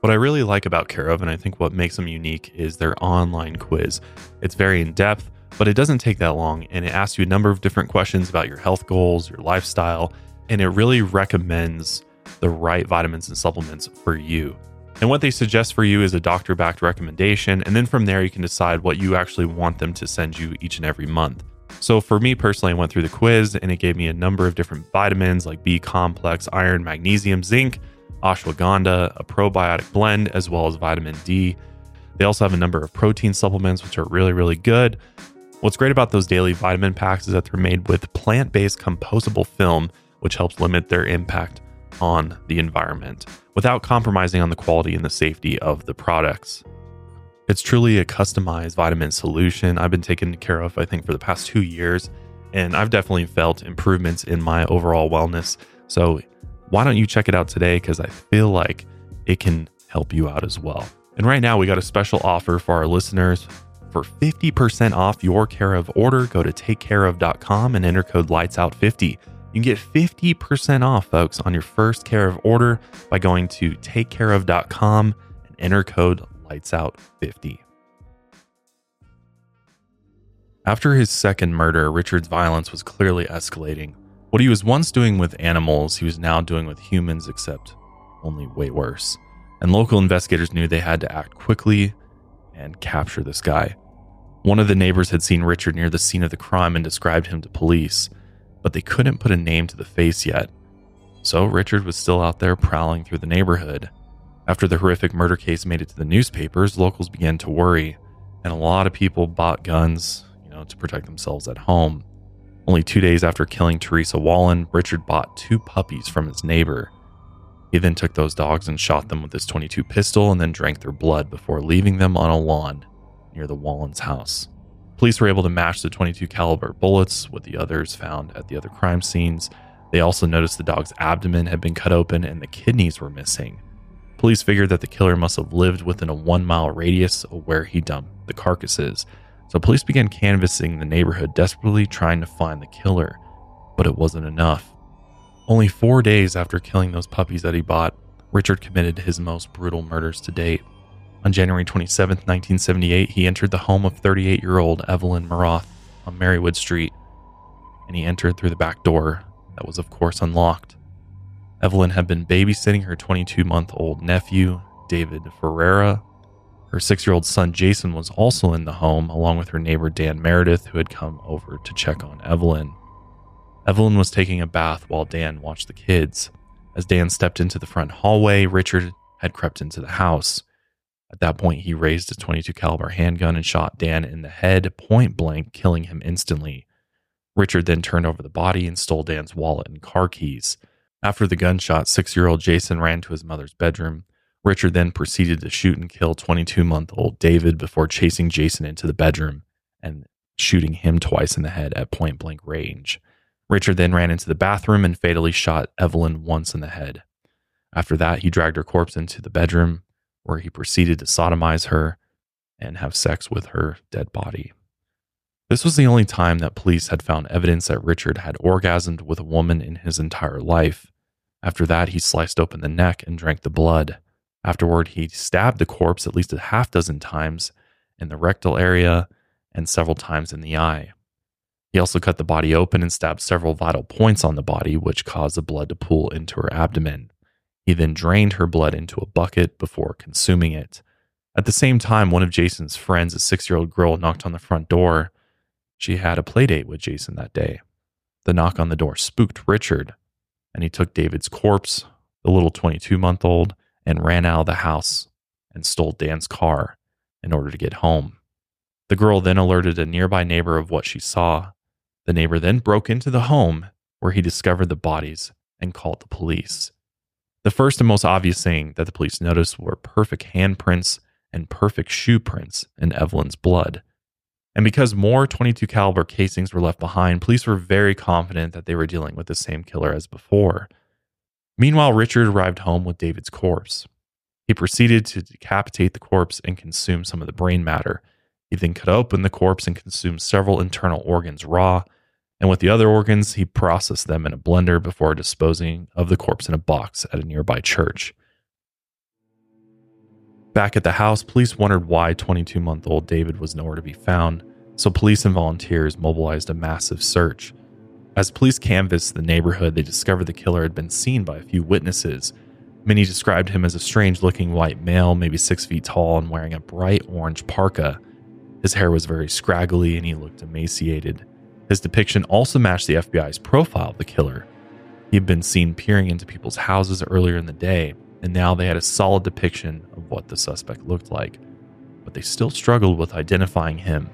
What I really like about Care of, and I think what makes them unique, is their online quiz. It's very in depth, but it doesn't take that long, and it asks you a number of different questions about your health goals, your lifestyle, and it really recommends the right vitamins and supplements for you. And what they suggest for you is a doctor backed recommendation. And then from there, you can decide what you actually want them to send you each and every month. So for me personally, I went through the quiz and it gave me a number of different vitamins like B complex, iron, magnesium, zinc, ashwagandha, a probiotic blend, as well as vitamin D. They also have a number of protein supplements, which are really, really good. What's great about those daily vitamin packs is that they're made with plant based compostable film, which helps limit their impact on the environment without compromising on the quality and the safety of the products. It's truly a customized vitamin solution. I've been taken care of, I think, for the past two years, and I've definitely felt improvements in my overall wellness. So, why don't you check it out today? Because I feel like it can help you out as well. And right now, we got a special offer for our listeners. For 50% off your Care of order, go to takecareof.com and enter code LIGHTSOUT50. You can get 50% off, folks, on your first Care of order by going to takecareof.com and enter code LIGHTSOUT50. After his second murder, Richard's violence was clearly escalating. What he was once doing with animals, he was now doing with humans, except only way worse. And local investigators knew they had to act quickly and capture this guy. One of the neighbors had seen Richard near the scene of the crime and described him to police, but they couldn't put a name to the face yet. So Richard was still out there prowling through the neighborhood. After the horrific murder case made it to the newspapers, locals began to worry, and a lot of people bought guns, you know, to protect themselves at home. Only two days after killing Teresa Wallin, Richard bought two puppies from his neighbor. He then took those dogs and shot them with his 22 pistol and then drank their blood before leaving them on a lawn near the Wallins' house. Police were able to match the 22 caliber bullets with the others found at the other crime scenes. They also noticed the dog's abdomen had been cut open and the kidneys were missing. Police figured that the killer must have lived within a one mile radius of where he dumped the carcasses, so police began canvassing the neighborhood, desperately trying to find the killer. But it wasn't enough. Only four days after killing those puppies that he bought, Richard committed his most brutal murders to date. On January 27, 1978, he entered the home of 38 year old Evelyn Miroth on Marywood Street, and he entered through the back door that was, of course, unlocked. Evelyn had been babysitting her 22 month old nephew, David Ferreira. Her six year old son, Jason, was also in the home, along with her neighbor, Dan Meredith, who had come over to check on Evelyn. Evelyn was taking a bath while Dan watched the kids. As Dan stepped into the front hallway, Richard had crept into the house. At that point, he raised his 22 caliber handgun and shot Dan in the head point blank, killing him instantly. Richard then turned over the body and stole Dan's wallet and car keys. After the gunshot, six year old Jason ran to his mother's bedroom. Richard then proceeded to shoot and kill 22 month old David before chasing Jason into the bedroom and shooting him twice in the head at point blank range. Richard then ran into the bathroom and fatally shot Evelyn once in the head. After that, he dragged her corpse into the bedroom, where he proceeded to sodomize her and have sex with her dead body. This was the only time that police had found evidence that Richard had orgasmed with a woman in his entire life. After that, he sliced open the neck and drank the blood. Afterward, he stabbed the corpse at least a half dozen times in the rectal area and several times in the eye. He also cut the body open and stabbed several vital points on the body, which caused the blood to pool into her abdomen. He then drained her blood into a bucket before consuming it. At the same time, one of Jason's friends, a six year old girl, knocked on the front door. She had a playdate with Jason that day. The knock on the door spooked Richard, and he took David's corpse, the little 22 month old, and ran out of the house and stole Dan's car in order to get home. The girl then alerted a nearby neighbor of what she saw. The neighbor then broke into the home where he discovered the bodies and called the police. The first and most obvious thing that the police noticed were perfect handprints and perfect shoe prints in Evelyn's blood. And because more 22 caliber casings were left behind, police were very confident that they were dealing with the same killer as before. Meanwhile, Richard arrived home with David's corpse. He proceeded to decapitate the corpse and consume some of the brain matter. He then cut open the corpse and consumed several internal organs raw, and with the other organs, he processed them in a blender before disposing of the corpse in a box at a nearby church. Back at the house, police wondered why 22 month old David was nowhere to be found, so police and volunteers mobilized a massive search. As police canvassed the neighborhood, they discovered the killer had been seen by a few witnesses. Many described him as a strange looking white male, maybe six feet tall, and wearing a bright orange parka. His hair was very scraggly and he looked emaciated. His depiction also matched the FBI's profile of the killer. He had been seen peering into people's houses earlier in the day, and now they had a solid depiction of what the suspect looked like. But they still struggled with identifying him.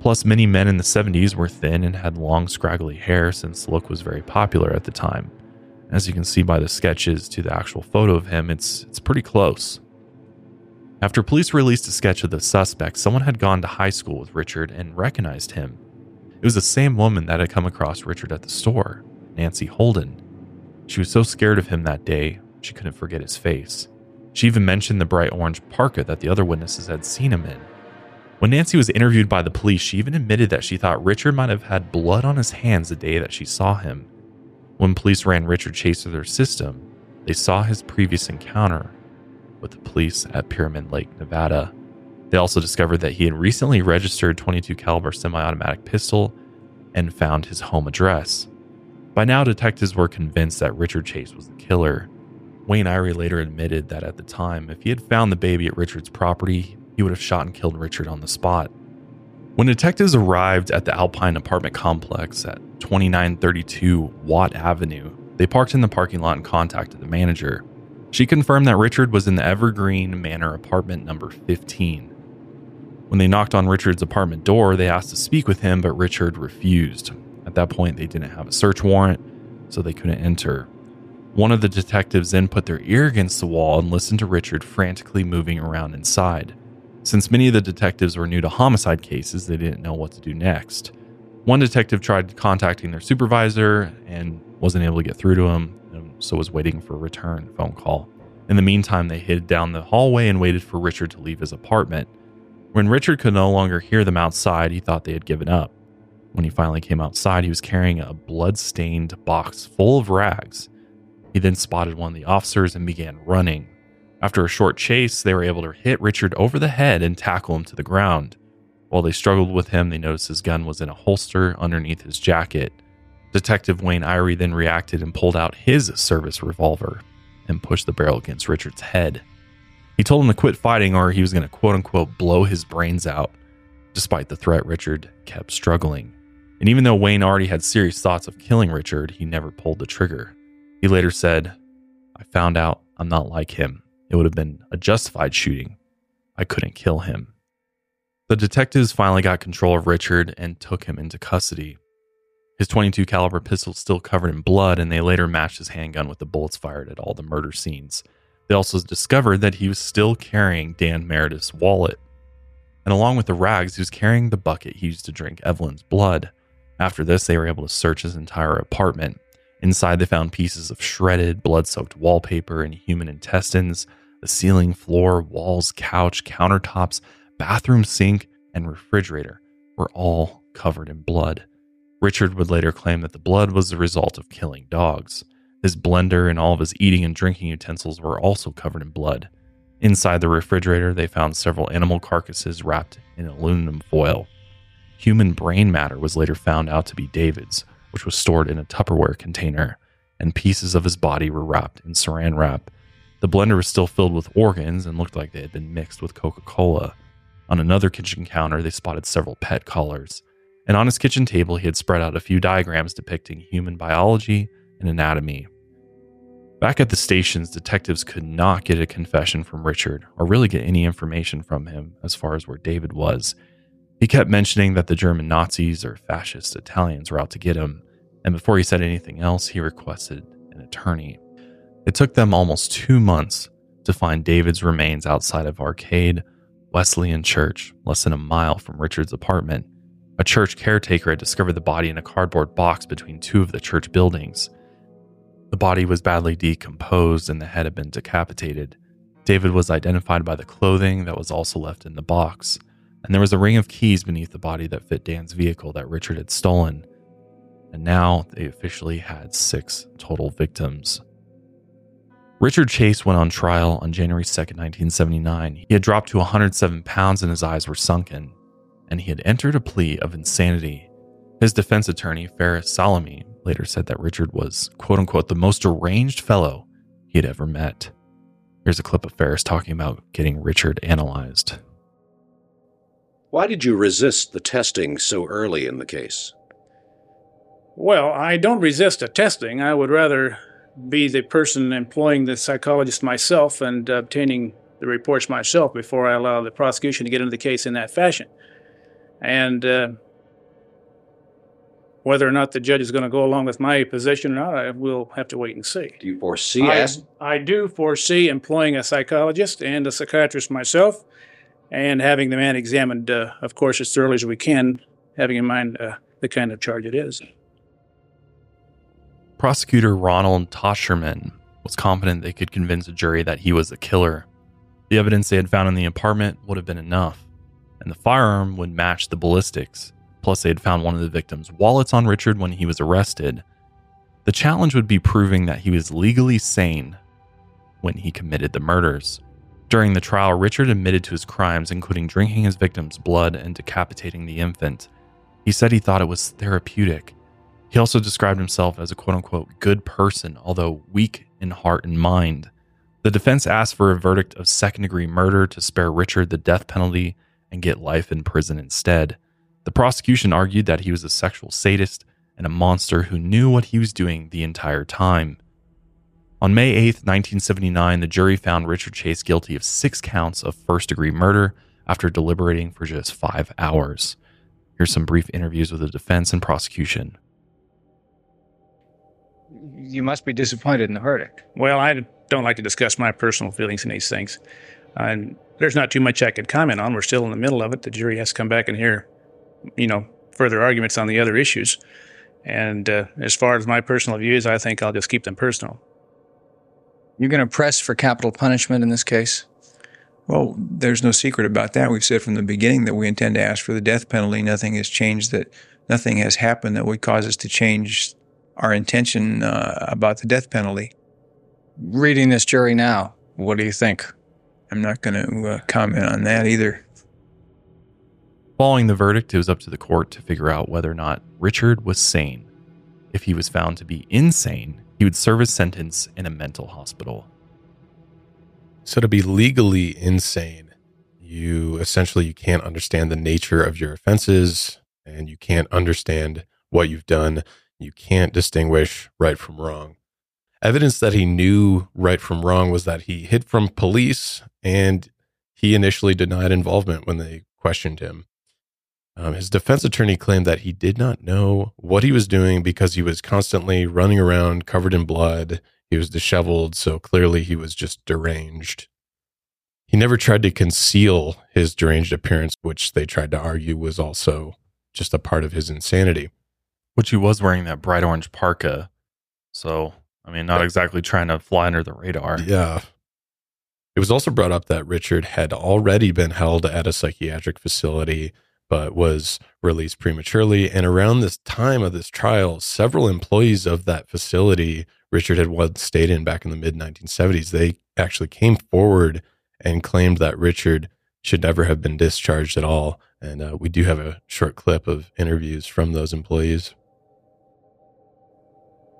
Plus, many men in the 70s were thin and had long, scraggly hair since the look was very popular at the time. As you can see by the sketches to the actual photo of him, it's, it's pretty close. After police released a sketch of the suspect, someone had gone to high school with Richard and recognized him. It was the same woman that had come across Richard at the store, Nancy Holden. She was so scared of him that day, she couldn't forget his face. She even mentioned the bright orange parka that the other witnesses had seen him in. When Nancy was interviewed by the police, she even admitted that she thought Richard might have had blood on his hands the day that she saw him. When police ran Richard Chase through their system, they saw his previous encounter with the police at Pyramid Lake, Nevada. They also discovered that he had recently registered 22 caliber semi-automatic pistol and found his home address. By now, detectives were convinced that Richard Chase was the killer. Wayne Irie later admitted that at the time, if he had found the baby at Richard's property, he would have shot and killed Richard on the spot. When detectives arrived at the Alpine apartment complex at 2932 Watt Avenue, They parked in the parking lot and contacted the manager. She confirmed that Richard was in the Evergreen Manor apartment number 15. When they knocked on Richard's apartment door, they asked to speak with him, but Richard refused. At that point, they didn't have a search warrant, so they couldn't enter. One of the detectives then put their ear against the wall and listened to Richard frantically moving around inside. Since many of the detectives were new to homicide cases, they didn't know what to do next. One detective tried contacting their supervisor and wasn't able to get through to him, so was waiting for a return phone call. In the meantime, they hid down the hallway and waited for Richard to leave his apartment. When Richard could no longer hear them outside, he thought they had given up. When he finally came outside, he was carrying a blood-stained box full of rags. He then spotted one of the officers and began running. After a short chase, they were able to hit Richard over the head and tackle him to the ground. While they struggled with him, they noticed his gun was in a holster underneath his jacket. Detective Wayne Irie then reacted and pulled out his service revolver and pushed the barrel against Richard's head. He told him to quit fighting or he was going to quote unquote blow his brains out. Despite the threat, Richard kept struggling. And even though Wayne already had serious thoughts of killing Richard, he never pulled the trigger. He later said, I found out I'm not like him. It would have been a justified shooting. I couldn't kill him. The detectives finally got control of Richard and took him into custody. His 22 caliber pistol still covered in blood and they later matched his handgun with the bullets fired at all the murder scenes. They also discovered that he was still carrying Dan Meredith's wallet. And along with the rags, he was carrying the bucket he used to drink Evelyn's blood. After this, they were able to search his entire apartment. Inside, they found pieces of shredded, blood soaked wallpaper and human intestines. The ceiling, floor, walls, couch, countertops, bathroom sink, and refrigerator were all covered in blood. Richard would later claim that the blood was the result of killing dogs. His blender and all of his eating and drinking utensils were also covered in blood. Inside the refrigerator, they found several animal carcasses wrapped in aluminum foil. Human brain matter was later found out to be David's, which was stored in a Tupperware container, and pieces of his body were wrapped in saran wrap. The blender was still filled with organs and looked like they had been mixed with Coca Cola. On another kitchen counter, they spotted several pet collars. And on his kitchen table, he had spread out a few diagrams depicting human biology and anatomy. Back at the stations, detectives could not get a confession from Richard or really get any information from him as far as where David was. He kept mentioning that the German Nazis or fascist Italians were out to get him, and before he said anything else, he requested an attorney. It took them almost two months to find David's remains outside of Arcade Wesleyan Church, less than a mile from Richard's apartment. A church caretaker had discovered the body in a cardboard box between two of the church buildings. The body was badly decomposed and the head had been decapitated. David was identified by the clothing that was also left in the box and there was a ring of keys beneath the body that fit Dan's vehicle that Richard had stolen. And now they officially had six total victims. Richard Chase went on trial on January 2nd, 1979. He had dropped to 107 pounds and his eyes were sunken, and he had entered a plea of insanity. His defense attorney, Farris Salamy, later said that Richard was, quote unquote, the most deranged fellow he had ever met. Here's a clip of Farris talking about getting Richard analyzed. Why did you resist the testing so early in the case? Well, I don't resist a testing. I would rather be the person employing the psychologist myself and obtaining the reports myself before I allow the prosecution to get into the case in that fashion. And uh, whether or not the judge is going to go along with my position or not, I will have to wait and see. Do you foresee I, as- I do foresee employing a psychologist and a psychiatrist myself and having the man examined, uh, of course, as thoroughly as we can, having in mind uh, the kind of charge it is. Prosecutor Ronald Tochterman was confident they could convince a jury that he was the killer. The evidence they had found in the apartment would have been enough, and the firearm would match the ballistics. Plus, they had found one of the victim's wallets on Richard when he was arrested. The challenge would be proving that he was legally sane when he committed the murders. During the trial, Richard admitted to his crimes, including drinking his victim's blood and decapitating the infant. He said he thought it was therapeutic. He also described himself as a quote unquote good person, although weak in heart and mind. The defense asked for a verdict of second degree murder to spare Richard the death penalty and get life in prison instead. The prosecution argued that he was a sexual sadist and a monster who knew what he was doing the entire time. On May 8, 1979, the jury found Richard Chase guilty of six counts of first degree murder after deliberating for just five hours. Here's some brief interviews with the defense and prosecution. You must be disappointed in the verdict. Well, I don't like to discuss my personal feelings in these things. And there's not too much I could comment on. We're still in the middle of it. The jury has to come back and hear, you know, further arguments on the other issues. And uh, as far as my personal views, I think I'll just keep them personal. You're going to press for capital punishment in this case? Well, there's no secret about that. We've said from the beginning that we intend to ask for the death penalty. Nothing has changed that nothing has happened that would cause us to change our intention uh, about the death penalty. Reading this jury now, what do you think? I'm not going to uh, comment on that either. Following the verdict, it was up to the court to figure out whether or not Richard was sane. If he was found to be insane, he would serve his sentence in a mental hospital. So to be legally insane, you essentially you can't understand the nature of your offenses and you can't understand what you've done. You can't distinguish right from wrong. Evidence that he knew right from wrong was that he hid from police and he initially denied involvement when they questioned him. Um, his defense attorney claimed that he did not know what he was doing because he was constantly running around covered in blood. He was disheveled, so clearly he was just deranged. He never tried to conceal his deranged appearance, which they tried to argue was also just a part of his insanity. Which he was wearing that bright orange parka. So, I mean, not exactly trying to fly under the radar. Yeah. It was also brought up that Richard had already been held at a psychiatric facility but was released prematurely. And around this time of this trial, several employees of that facility Richard had once stayed in back in the mid 1970s, they actually came forward and claimed that Richard should never have been discharged at all. And uh, we do have a short clip of interviews from those employees.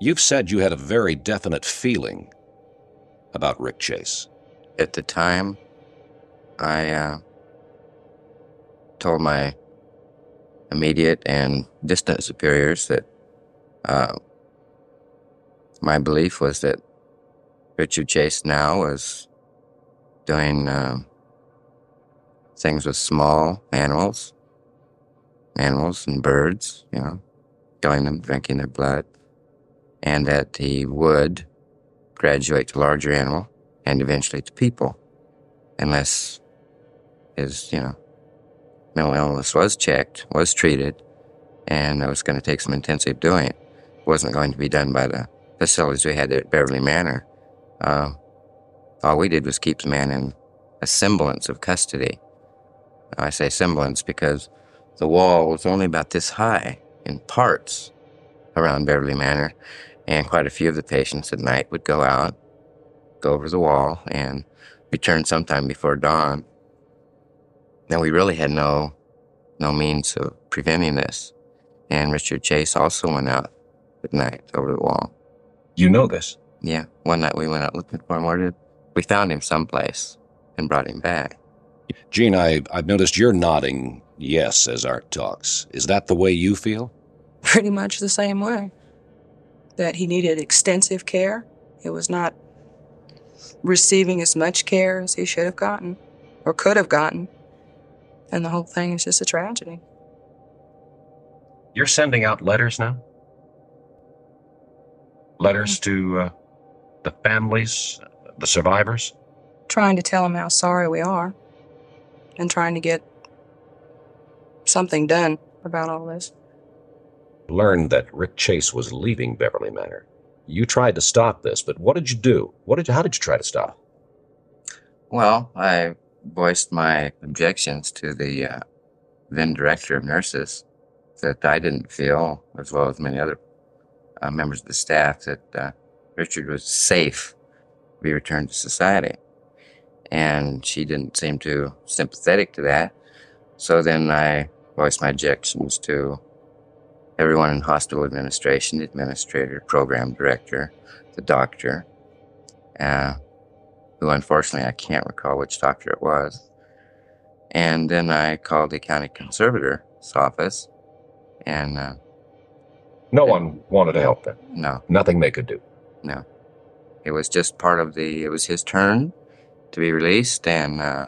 You've said you had a very definite feeling about Rick Chase. At the time, I uh, told my immediate and distant superiors that uh, my belief was that Richard Chase now was doing uh, things with small animals, animals and birds, you know, killing them, drinking their blood, and that he would graduate to larger animal and eventually to people, unless his, you know, mental illness was checked, was treated, and I was going to take some intensive doing. It wasn't going to be done by the facilities we had at Beverly Manor. Uh, all we did was keep the man in a semblance of custody. I say semblance because the wall was only about this high in parts around Beverly Manor, and quite a few of the patients at night would go out, go over the wall, and return sometime before dawn now we really had no no means of preventing this. And Richard Chase also went out at night over the wall. You know this? Yeah. One night we went out looking for him. Where did we found him someplace and brought him back. Gene, I, I've noticed you're nodding yes as Art talks. Is that the way you feel? Pretty much the same way. That he needed extensive care. It was not receiving as much care as he should have gotten or could have gotten. And the whole thing is just a tragedy. You're sending out letters now? Letters to uh, the families, the survivors? Trying to tell them how sorry we are and trying to get something done about all this. Learned that Rick Chase was leaving Beverly Manor. You tried to stop this, but what did you do? What did you, how did you try to stop? Well, I voiced my objections to the uh, then director of nurses that I didn't feel, as well as many other uh, members of the staff, that uh, Richard was safe to be returned to society. And she didn't seem too sympathetic to that. So then I voiced my objections to everyone in hospital administration, the administrator, program director, the doctor, uh, who unfortunately I can't recall which doctor it was. And then I called the county conservator's office and uh, No one wanted to help them. No, Nothing they could do. no. It was just part of the. It was his turn to be released, and uh,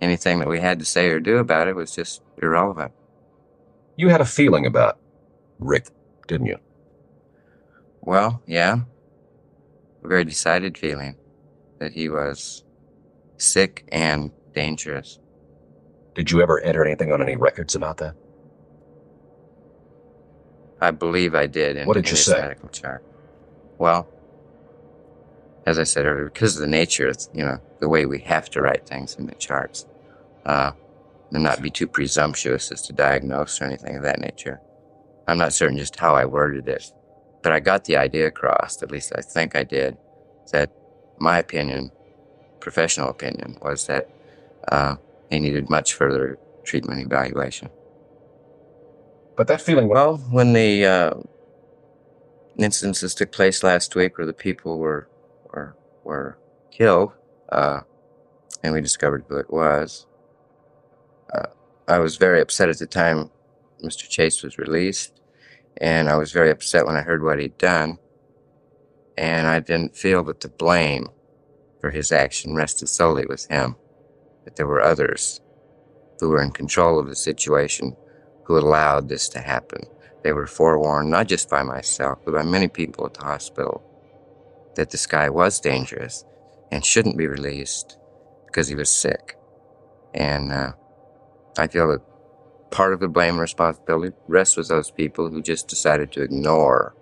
anything that we had to say or do about it was just irrelevant. You had a feeling about Rick, didn't you? Well, yeah. A very decided feeling that he was sick and dangerous. Did you ever enter anything on any records about that? I believe I did. In, What did you say? Medical chart. Well, as I said earlier, because of the nature, of, you know, the way we have to write things in the charts, uh, and not be too presumptuous as to diagnose or anything of that nature. I'm not certain just how I worded it, but I got the idea across. At least I think I did. That my opinion, professional opinion, was that uh, he needed much further treatment evaluation. But that feeling, Well, when the uh, instances took place last week where the people were were were killed, uh, and we discovered who it was, uh, I was very upset at the time Mr. Chase was released, and I was very upset when I heard what he'd done, and I didn't feel that the blame for his action rested solely with him, that there were others who were in control of the situation who allowed this to happen. They were forewarned, not just by myself, but by many people at the hospital, that this guy was dangerous and shouldn't be released because he was sick. And uh, I feel that part of the blame and responsibility rests with those people who just decided to ignore.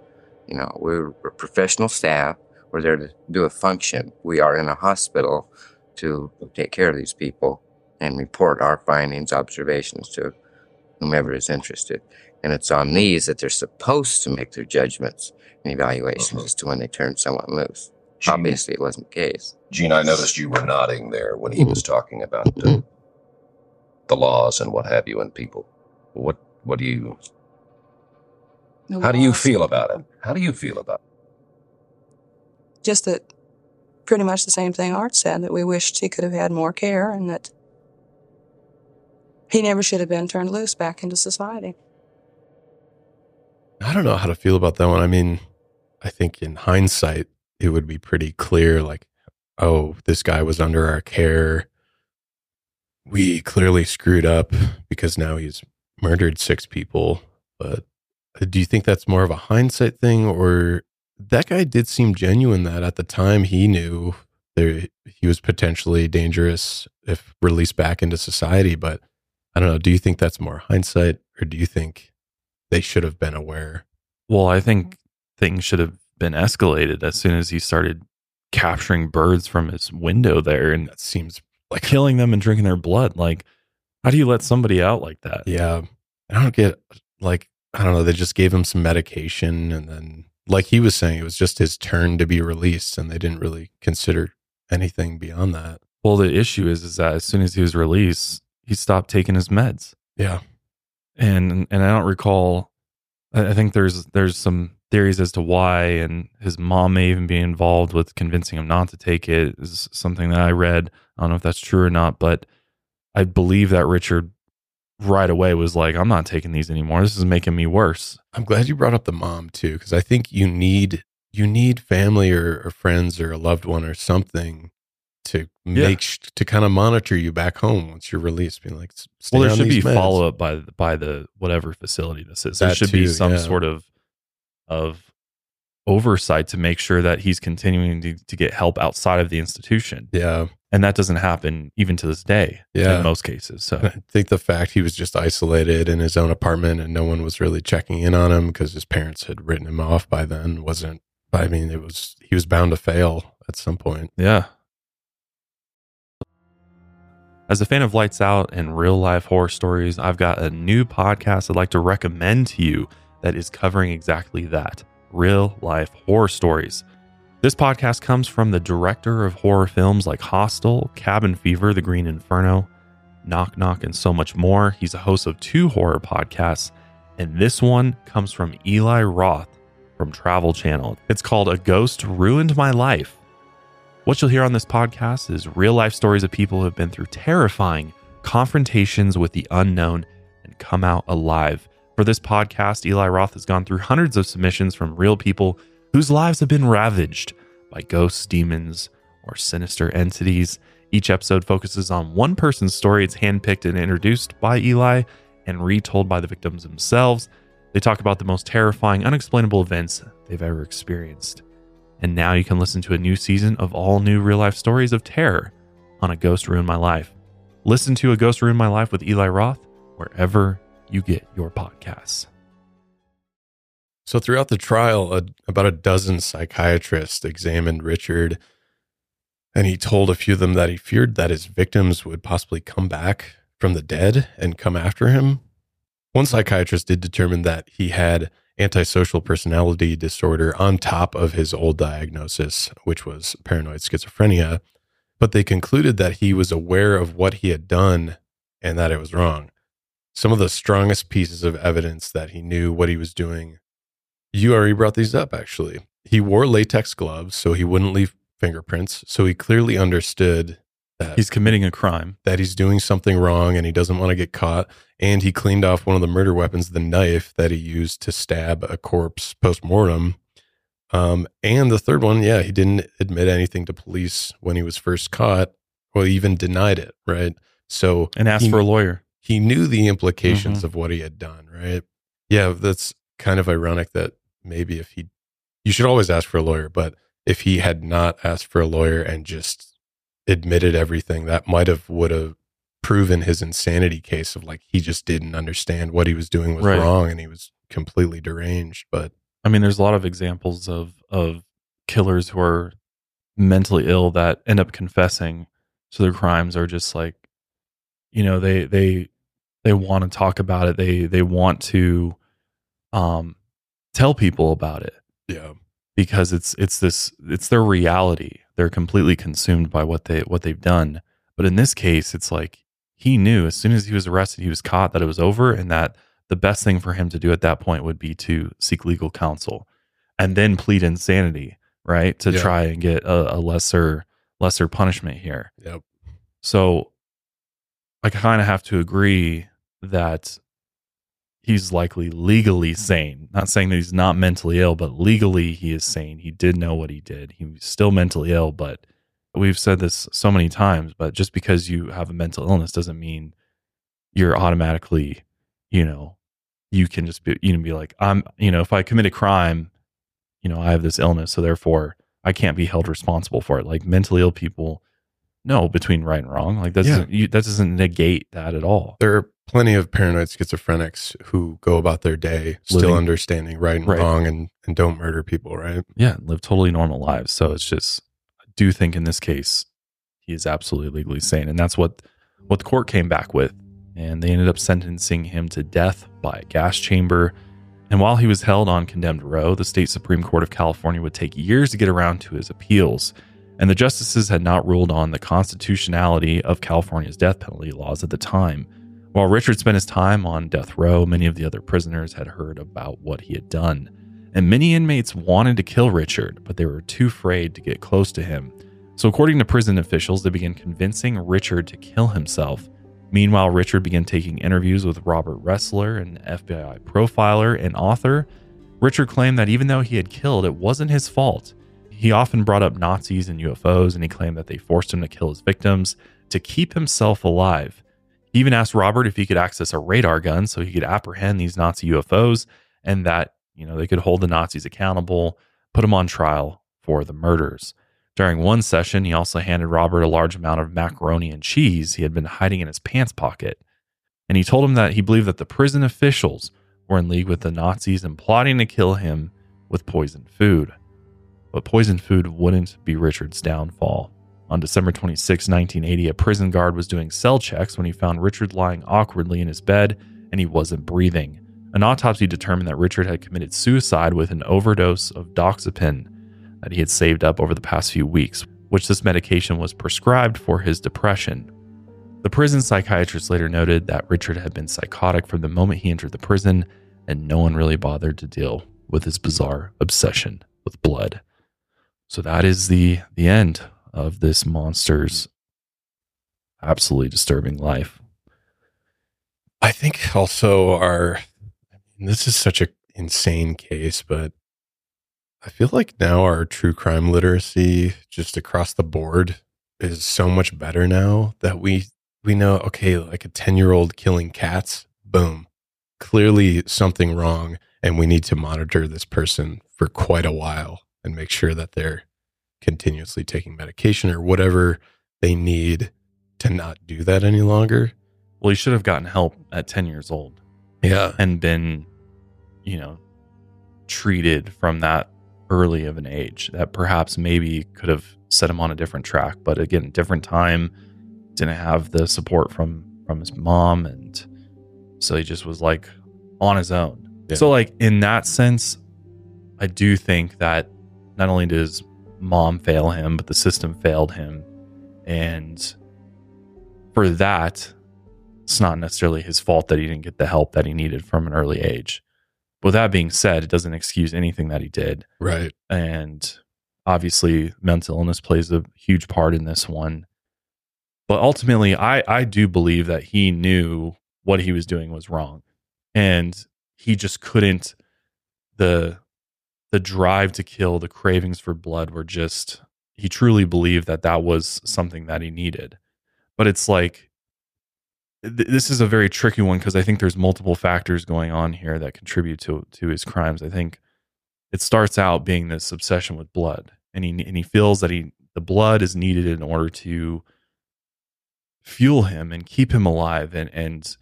You know, we're professional staff. We're there to do a function. We are in a hospital to take care of these people and report our findings, observations to whomever is interested. And it's on these that they're supposed to make their judgments and evaluations as to when they turn someone loose. Gene, Obviously, it wasn't the case. Gene, I noticed you were nodding there when he was talking about uh, the laws and what have you and people. What what do you The how do you laws. feel about it? How do you feel about it? Just that pretty much the same thing Art said that we wished he could have had more care and that he never should have been turned loose back into society. I don't know how to feel about that one. I mean, I think in hindsight, it would be pretty clear like, oh, this guy was under our care. We clearly screwed up because now he's murdered six people. But uh, do you think that's more of a hindsight thing or that guy did seem genuine that at the time he knew there he was potentially dangerous if released back into society, but I don't know, do you think that's more hindsight or do you think they should have been aware? Well, I think things should have been escalated as soon as he started capturing birds from his window there and That seems like killing them and drinking their blood. Like, how do you let somebody out like that? Yeah. I don't get like I don't know, they just gave him some medication and then like he was saying, it was just his turn to be released and they didn't really consider anything beyond that. Well, the issue is, is that as soon as he was released, he stopped taking his meds. Yeah. and and I don't recall. I I think there's there's some theories as to why, and his mom may even be involved with convincing him not to take it. Is something that I read. I don't know if that's true or not, but I believe that Richard right away was like, "I'm not taking these anymore. This is making me worse." I'm glad you brought up the mom too, because I think you need you need family or, or friends or a loved one or something to make sh- to kind of monitor you back home once you're released. Being like, well, there should be meds." follow up by the- by the whatever facility this is. There That should be some yeah. sort of of oversight to make sure that he's continuing to, to get help outside of the institution. Yeah, and that doesn't happen even to this day Yeah. in most cases so I think the fact he was just isolated in his own apartment and no one was really checking in on him because his parents had written him off by then wasn't. I mean, it was he was bound to fail at some point. yeah as a fan of lights out and real life horror stories i've got a new podcast i'd like to recommend to you that is covering exactly that real life horror stories this podcast comes from the director of horror films like hostel cabin fever the green inferno knock knock and so much more he's a host of two horror podcasts and this one comes from eli roth from Travel Channel. It's called A Ghost Ruined My Life. What you'll hear on this podcast is real life stories of people who have been through terrifying confrontations with the unknown and come out alive. For this podcast, Eli Roth has gone through hundreds of submissions from real people whose lives have been ravaged by ghosts, demons, or sinister entities. Each episode focuses on one person's story. It's handpicked and introduced by Eli and retold by the victims themselves. They talk about the most terrifying, unexplainable events they've ever experienced. And now you can listen to a new season of all new real life stories of terror on A Ghost Ruined My Life. Listen to A Ghost Ruined My Life with Eli Roth wherever you get your podcasts. So, throughout the trial, a, about a dozen psychiatrists examined Richard, and he told a few of them that he feared that his victims would possibly come back from the dead and come after him. One psychiatrist did determine that he had antisocial personality disorder on top of his old diagnosis, which was paranoid schizophrenia. But they concluded that he was aware of what he had done and that it was wrong. Some of the strongest pieces of evidence that he knew what he was doing. You already brought these up, actually. He wore latex gloves so he wouldn't leave fingerprints. So he clearly understood that He's committing a crime. that he's doing something wrong and he doesn't want to get caught. And he cleaned off one of the murder weapons, the knife that he used to stab a corpse post mortem. Um, and the third one, yeah, he didn't admit anything to police when he was first caught. Well, he even denied it, right? So And asked he- for a lawyer. He knew the implications Mhm. of what he had done, right? Yeah, that's kind of ironic that maybe if he, you should always ask for a lawyer, but if he had not asked for a lawyer and just admitted everything, that might have would have proven his insanity case of like he just didn't understand what he was doing was Right. wrong and he was completely deranged. But I mean, there's a lot of examples of of killers who are mentally ill that end up confessing to their crimes or just like, you know, they they they want to talk about it. They they want to um tell people about it yeah, because it's it's this it's their reality. They're completely consumed by what they what they've done. But in this case, it's like he knew as soon as he was arrested, he was caught that it was over and that the best thing for him to do at that point would be to seek legal counsel and then plead insanity, right? To Yeah. try and get a, a lesser lesser punishment here. yep, So I kind of have to agree that he's likely legally sane. Not saying that he's not mentally ill, but legally he is sane. He did know what he did. He was still mentally ill, but we've said this so many times, but just because you have a mental illness doesn't mean you're automatically, you know, you can just be you know be like, I'm, you know, if I commit a crime, you know, I have this illness, so therefore I can't be held responsible for it. Like mentally ill people no between right and wrong. Like that Yeah. doesn't you, that doesn't negate that at all. there are plenty of paranoid schizophrenics who go about their day still Living- understanding right and Right. wrong and, and don't murder people, right? Yeah, live totally normal lives. So it's just I do think in this case he is absolutely legally sane, and that's what what the court came back with, and they ended up sentencing him to death by a gas chamber. And while he was held on condemned row, the state Supreme Court of California would take years to get around to his appeals. And the justices had not ruled on the constitutionality of California's death penalty laws at the time. While Richard spent his time on death row, many of the other prisoners had heard about what he had done. And many inmates wanted to kill Richard, but they were too afraid to get close to him. So, according to prison officials, they began convincing Richard to kill himself. Meanwhile, Richard began taking interviews with Robert Ressler, an FBI profiler and author. Richard claimed that even though he had killed, it wasn't his fault. He often brought up Nazis and UFOs, and he claimed that they forced him to kill his victims to keep himself alive. He even asked Robert if he could access a radar gun so he could apprehend these Nazi UFOs and that, you know, they could hold the Nazis accountable, put him on trial for the murders. During one session, he also handed Robert a large amount of macaroni and cheese he had been hiding in his pants pocket. And he told him that he believed that the prison officials were in league with the Nazis and plotting to kill him with poisoned food. But poisoned food wouldn't be Richard's downfall. On December 26, 1980, a prison guard was doing cell checks when he found Richard lying awkwardly in his bed and he wasn't breathing. An autopsy determined that Richard had committed suicide with an overdose of doxepin that he had saved up over the past few weeks, which this medication was prescribed for his depression. The prison psychiatrist later noted that Richard had been psychotic from the moment he entered the prison, and no one really bothered to deal with his bizarre obsession with blood. So that is the the end of this monster's absolutely disturbing life. I think also our this is such a insane case, but I feel like now our true crime literacy just across the board is so much better now that we we know okay, like a 10-year-old killing cats, boom. Clearly something wrong and we need to monitor this person for quite a while and make sure that they're continuously taking medication or whatever they need to not do that any longer. Well, he should have gotten help at 10 years old Yeah. and been, you know, treated from that early of an age that perhaps maybe could have set him on a different track. But again, different time, didn't have the support from from his mom, and so he just was like on his own. Yeah. So, like in that sense, I do think that not only does mom fail him, but the system failed him, and for that, it's not necessarily his fault that he didn't get the help that he needed from an early age. With that being said, it doesn't excuse anything that he did. Right. And obviously, mental illness plays a huge part in this one. But ultimately, I, I do believe that he knew what he was doing was wrong. And he just couldn't the the drive to kill, the cravings for blood were just he truly believed that that was something that he needed. But it's like th- this is a very tricky one because I think there's multiple factors going on here that contribute to to his crimes. I think it starts out being this obsession with blood, and he and he feels that he the blood is needed in order to fuel him and keep him alive and and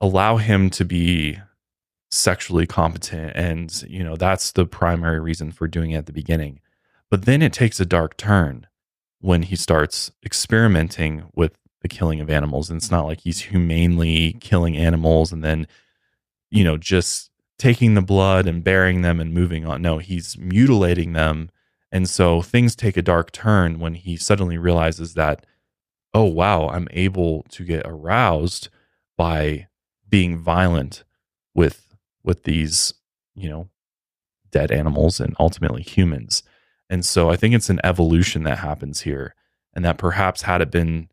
allow him to be sexually competent and you know that's the primary reason for doing it at the beginning. But then it takes a dark turn when he starts experimenting with the killing of animals and it's not like he's humanely killing animals and then you know just taking the blood and burying them and moving on. No he's mutilating them and so things take a dark turn when he suddenly realizes that oh wow i'm able to get aroused by being violent with with these you know dead animals and ultimately humans and so i think it's an evolution that happens here and that perhaps had it been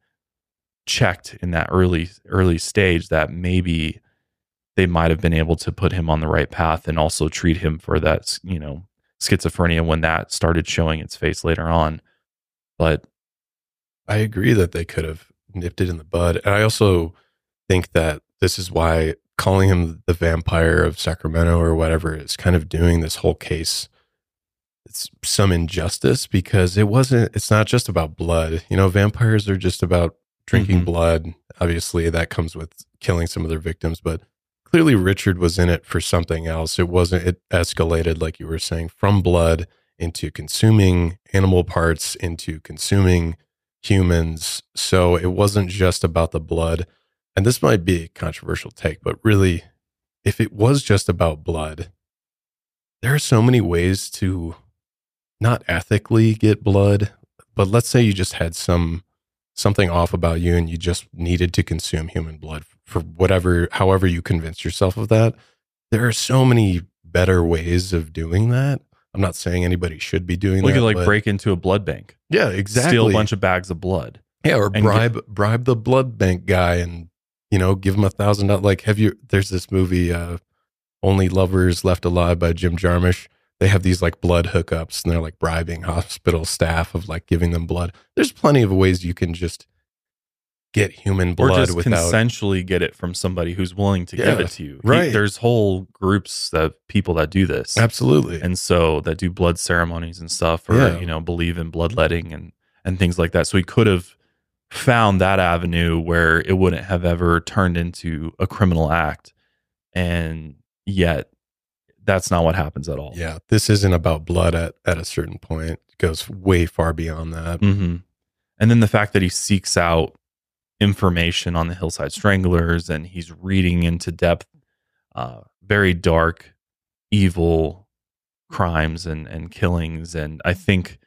checked in that early early stage that maybe they might have been able to put him on the right path and also treat him for that you know schizophrenia when that started showing its face later on but I agree that they could have nipped it in the bud. And I also think that this is why calling him the vampire of Sacramento or whatever is kind of doing this whole case it's some injustice because it wasn't it's not just about blood. You know, vampires are just about drinking Mhm. blood. Obviously that comes with killing some of their victims, but clearly Richard was in it for something else. It wasn't it escalated like you were saying from blood into consuming animal parts into consuming humans. So it wasn't just about the blood. And this might be a controversial take, but really, if it was just about blood, there are so many ways to not ethically get blood, but let's say you just had some something off about you and you just needed to consume human blood for whatever however you convince yourself of that. There are so many better ways of doing that. I'm not saying anybody should be doing we that. could like break into a blood bank yeah, exactly. steal a bunch of bags of blood Yeah, or bribe bribe the blood bank guy and you know give him a thousand dollars. Like, have you? There's this movie, uh, Only Lovers Left Alive by Jim Jarmusch. They have these like blood hookups, and they're like bribing hospital staff of like giving them blood. There's plenty of ways you can just get human blood or just without. consensually get it from somebody who's willing to give it to you. He- right. there's whole groups of people that do this. Absolutely, And so that do blood ceremonies and stuff or Yeah. you know believe in bloodletting and and things like that. So he could have found that avenue where it wouldn't have ever turned into a criminal act. And yet that's not what happens at all. yeah. This isn't about blood at at a certain point. It goes way far beyond that. hmm And then the fact that he seeks out information on the Hillside Stranglers and he's reading into depth uh, very dark, evil crimes and, and killings. And I think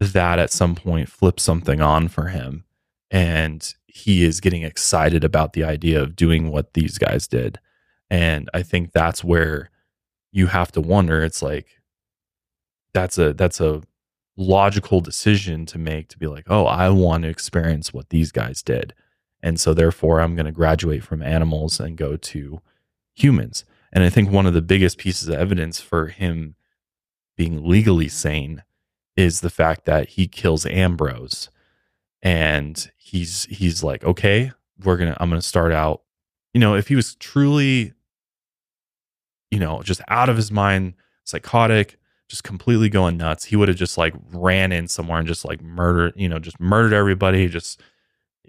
that at some point flips something on for him. And he is getting excited about the idea of doing what these guys did. And I think that's where you have to wonder it's like, that's a that's a logical decision to make to be like, oh, I want to experience what these guys did. And so therefore I'm going to graduate from animals and go to humans. And I think one of the biggest pieces of evidence for him being legally sane is the fact that he kills Ambrose. And he's he's like, okay, we're gonna I'm gonna start out. You know, if he was truly, you know, just out of his mind, psychotic, just completely going nuts, he would have just like ran in somewhere and just like murdered, you know, just murdered everybody, just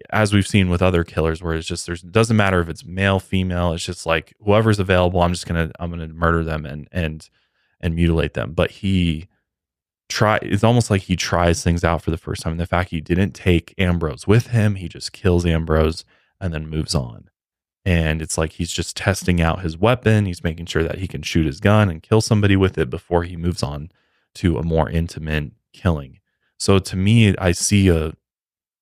as we've seen with other killers where it's just there's doesn't matter if it's male female it's just like whoever's available i'm just gonna i'm gonna murder them and and and mutilate them but he try it's almost like he tries things out for the first time. And the fact he didn't take ambrose with him he just kills ambrose and then moves on. And it's like he's just testing out his weapon. He's making sure that he can shoot his gun and kill somebody with it before he moves on to a more intimate killing. So to me i see a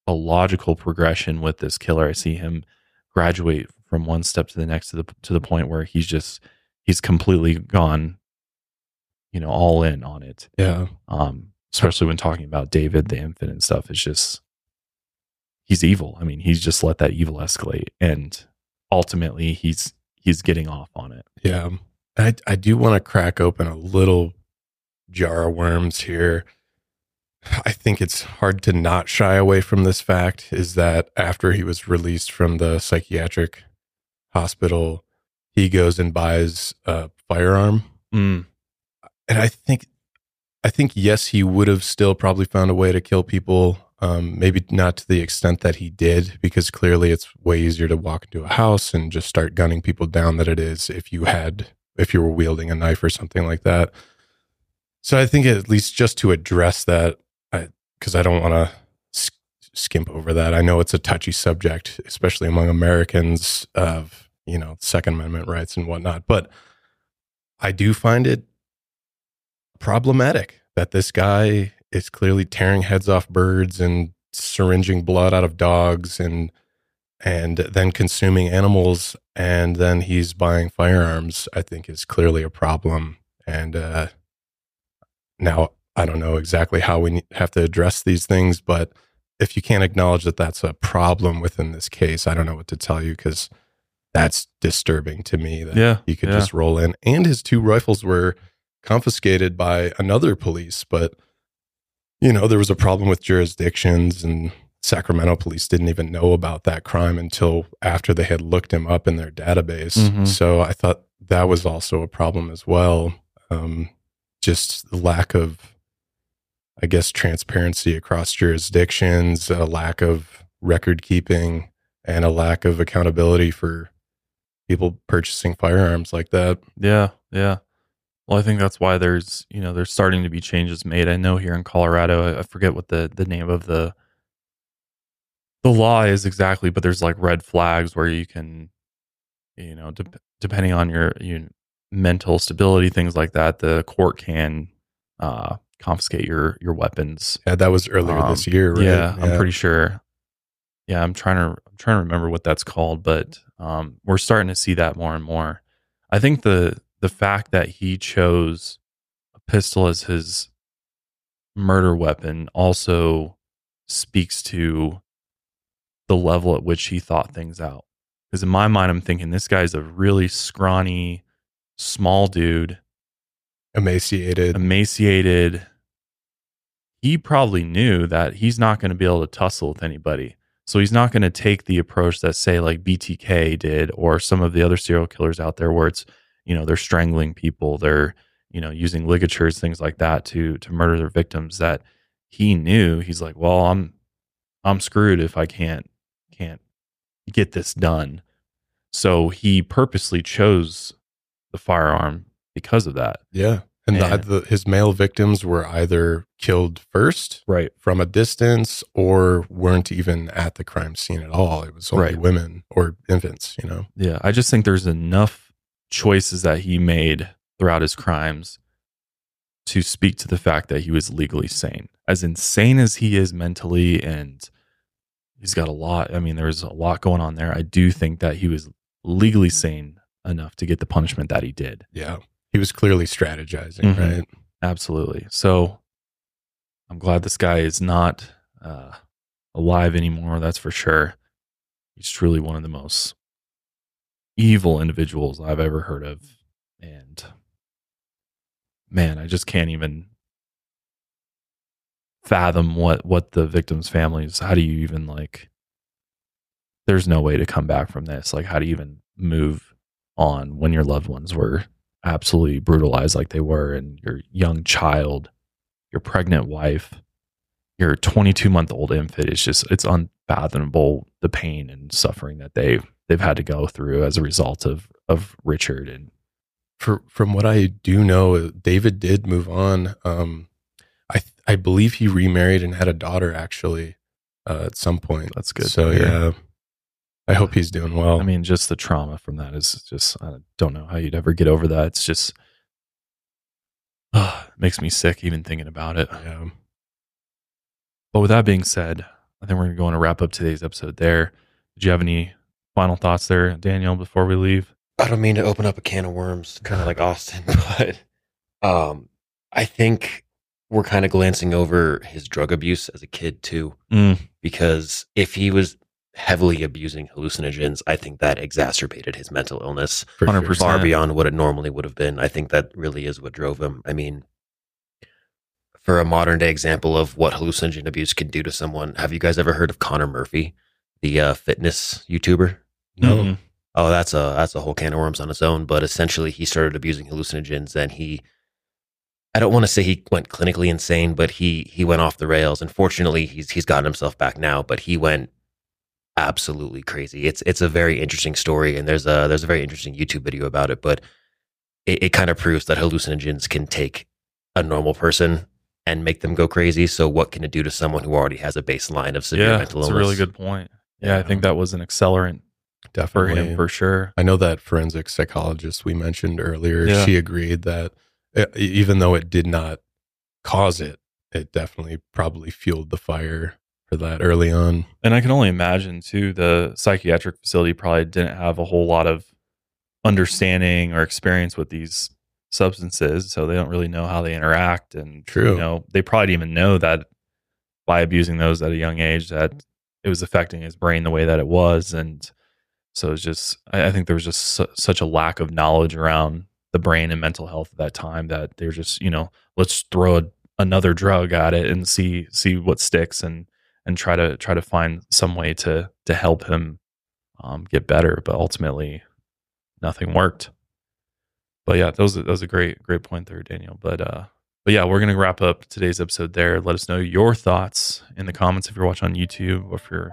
a logical progression with this killer. I see him graduate from one step to the next to the to the point where he's just he's completely gone, you know, all in on it. Yeah. Um, especially when talking about David the infant and stuff. It's just he's evil. I mean, he's just let that evil escalate and ultimately he's he's getting off on it. Yeah. I I do want to crack open a little jar of worms here. I think it's hard to not shy away from this fact is that after he was released from the psychiatric hospital, he goes and buys a firearm. Mm. And I think, I think, yes, he would have still probably found a way to kill people. Um, maybe not to the extent that he did, because clearly it's way easier to walk into a house and just start gunning people down than it is if you had, if you were wielding a knife or something like that. So I think at least just to address that, because I, I don't want to sk- skimp over that. I know it's a touchy subject, especially among Americans of you know Second Amendment rights and whatnot. But I do find it problematic that this guy is clearly tearing heads off birds and syringing blood out of dogs and and then consuming animals and then he's buying firearms i think is clearly a problem and uh now I don't know exactly how we have to address these things, but if you can't acknowledge that that's a problem within this case, I don't know what to tell you because that's disturbing to me that yeah, you could yeah. just roll in. And his two rifles were confiscated by another police, but you know, there was a problem with jurisdictions and Sacramento police didn't even know about that crime until after they had looked him up in their database. Mhm. So I thought that was also a problem as well. Um, just the lack of I guess, transparency across jurisdictions, a lack of record keeping, and a lack of accountability for people purchasing firearms like that. Yeah, yeah. Well, I think that's why there's you know there's starting to be changes made. I know here in Colorado, I- forget what the the name of the the law is exactly, but there's like red flags where you can, you know, dep depending on your your mental stability, things like that, the court can uh, confiscate your your weapons. Yeah, that was earlier Um, this year, right? Yeah, I'm pretty sure. Yeah, I'm trying to I'm trying to remember what that's called, but um, we're starting to see that more and more. I think the the fact that he chose a pistol as his murder weapon also speaks to the level at which he thought things out. Because in my mind, I'm thinking this guy's a really scrawny, small dude, emaciated. emaciated. He probably knew that he's not going to be able to tussle with anybody. So he's not going to take the approach that, say, like BTK did or some of the other serial killers out there, where it's, you know, they're strangling people, they're, you know, using ligatures, things like that to to murder their victims. That he knew. He's like, well, I'm I'm screwed if I can't can't get this done. So he purposely chose the firearm because of that. Yeah. And, And- the, the, his male victims were either killed first Right. from a distance or weren't even at the crime scene at all. It was only Right. women or infants, you know? Yeah, I just think there's enough choices that he made throughout his crimes to speak to the fact that he was legally sane. As insane as he is mentally, and he's got a lot, I mean, there's a lot going on there. I do think that he was legally sane enough to get the punishment that he did. Yeah. He was clearly strategizing, Mhm. right? Absolutely. So I'm glad this guy is not uh, alive anymore. That's for sure. He's truly one of the most evil individuals I've ever heard of and man, I just can't even fathom what what the victims' families. How do you even like? There's no way to come back from this. Like, how do you even move on when your loved ones were absolutely brutalized like they were, and your young child, your pregnant wife, your 22 month old infant? It's just it's unfathomable the pain and suffering that they they've had to go through as a result of of Richard and For, from what I do know, David did move on. Um, I I believe he remarried and had a daughter actually uh, at some point. That's good So yeah, I hope he's doing well. I mean, just the trauma from that is just, I don't know how you'd ever get over that. It's just, it makes me sick even thinking about it. yeah. But with that being said, I think we're going to go on to wrap up today's episode there. Did you have any final thoughts there, Daniel, before we leave? I don't mean to open up a can of worms, kind of like Austin, but um, I think we're kind of glancing over his drug abuse as a kid too, Mm. because if he was heavily abusing hallucinogens, I think that exacerbated his mental illness 100%. far beyond what it normally would have been. I think that really is what drove him. I mean, for a modern day example of what hallucinogen abuse can do to someone, have you guys ever heard of Connor Murphy, the uh, fitness YouTuber? No. Mm-mm. Oh, that's a that's a whole can of worms on its own. But essentially, he started abusing hallucinogens, and he. I don't want to say he went clinically insane, but he he went off the rails. Unfortunately, he's he's gotten himself back now, but he went absolutely crazy. It's it's a very interesting story, and there's a there's a very interesting YouTube video about it. But it, it kind of proves that hallucinogens can take a normal person and make them go crazy. So, what can it do to someone who already has a baseline of severe Yeah, mental illness? that's a really good point. Yeah, I think that was an accelerant for Definitely. him for sure. I know that forensic psychologist we mentioned earlier, Yeah. she agreed that even though it did not cause it, it definitely probably fueled the fire for that early on. And I can only imagine too, the psychiatric facility probably didn't have a whole lot of understanding or experience with these substances, so they don't really know how they interact. And True. you know, they probably didn't even know that by abusing those at a young age that it was affecting his brain the way that it was. And so it's just, I, I think there was just su- such a lack of knowledge around the brain and mental health at that time that they're just, you know, let's throw a, another drug at it and see see what sticks and and try to try to find some way to to help him um, get better. But ultimately, nothing worked. But yeah, that was a, that was a great great point there, Daniel. But uh, but yeah, we're gonna wrap up today's episode there. Let us know your thoughts in the comments if you're watching on YouTube or if you're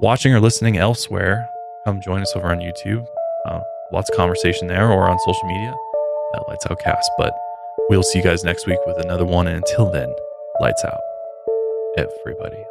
watching or listening elsewhere. Come join us over on YouTube. Uh, lots of conversation there or on social media at Lights Out Cast. But we'll see you guys next week with another one. And until then, lights out, everybody.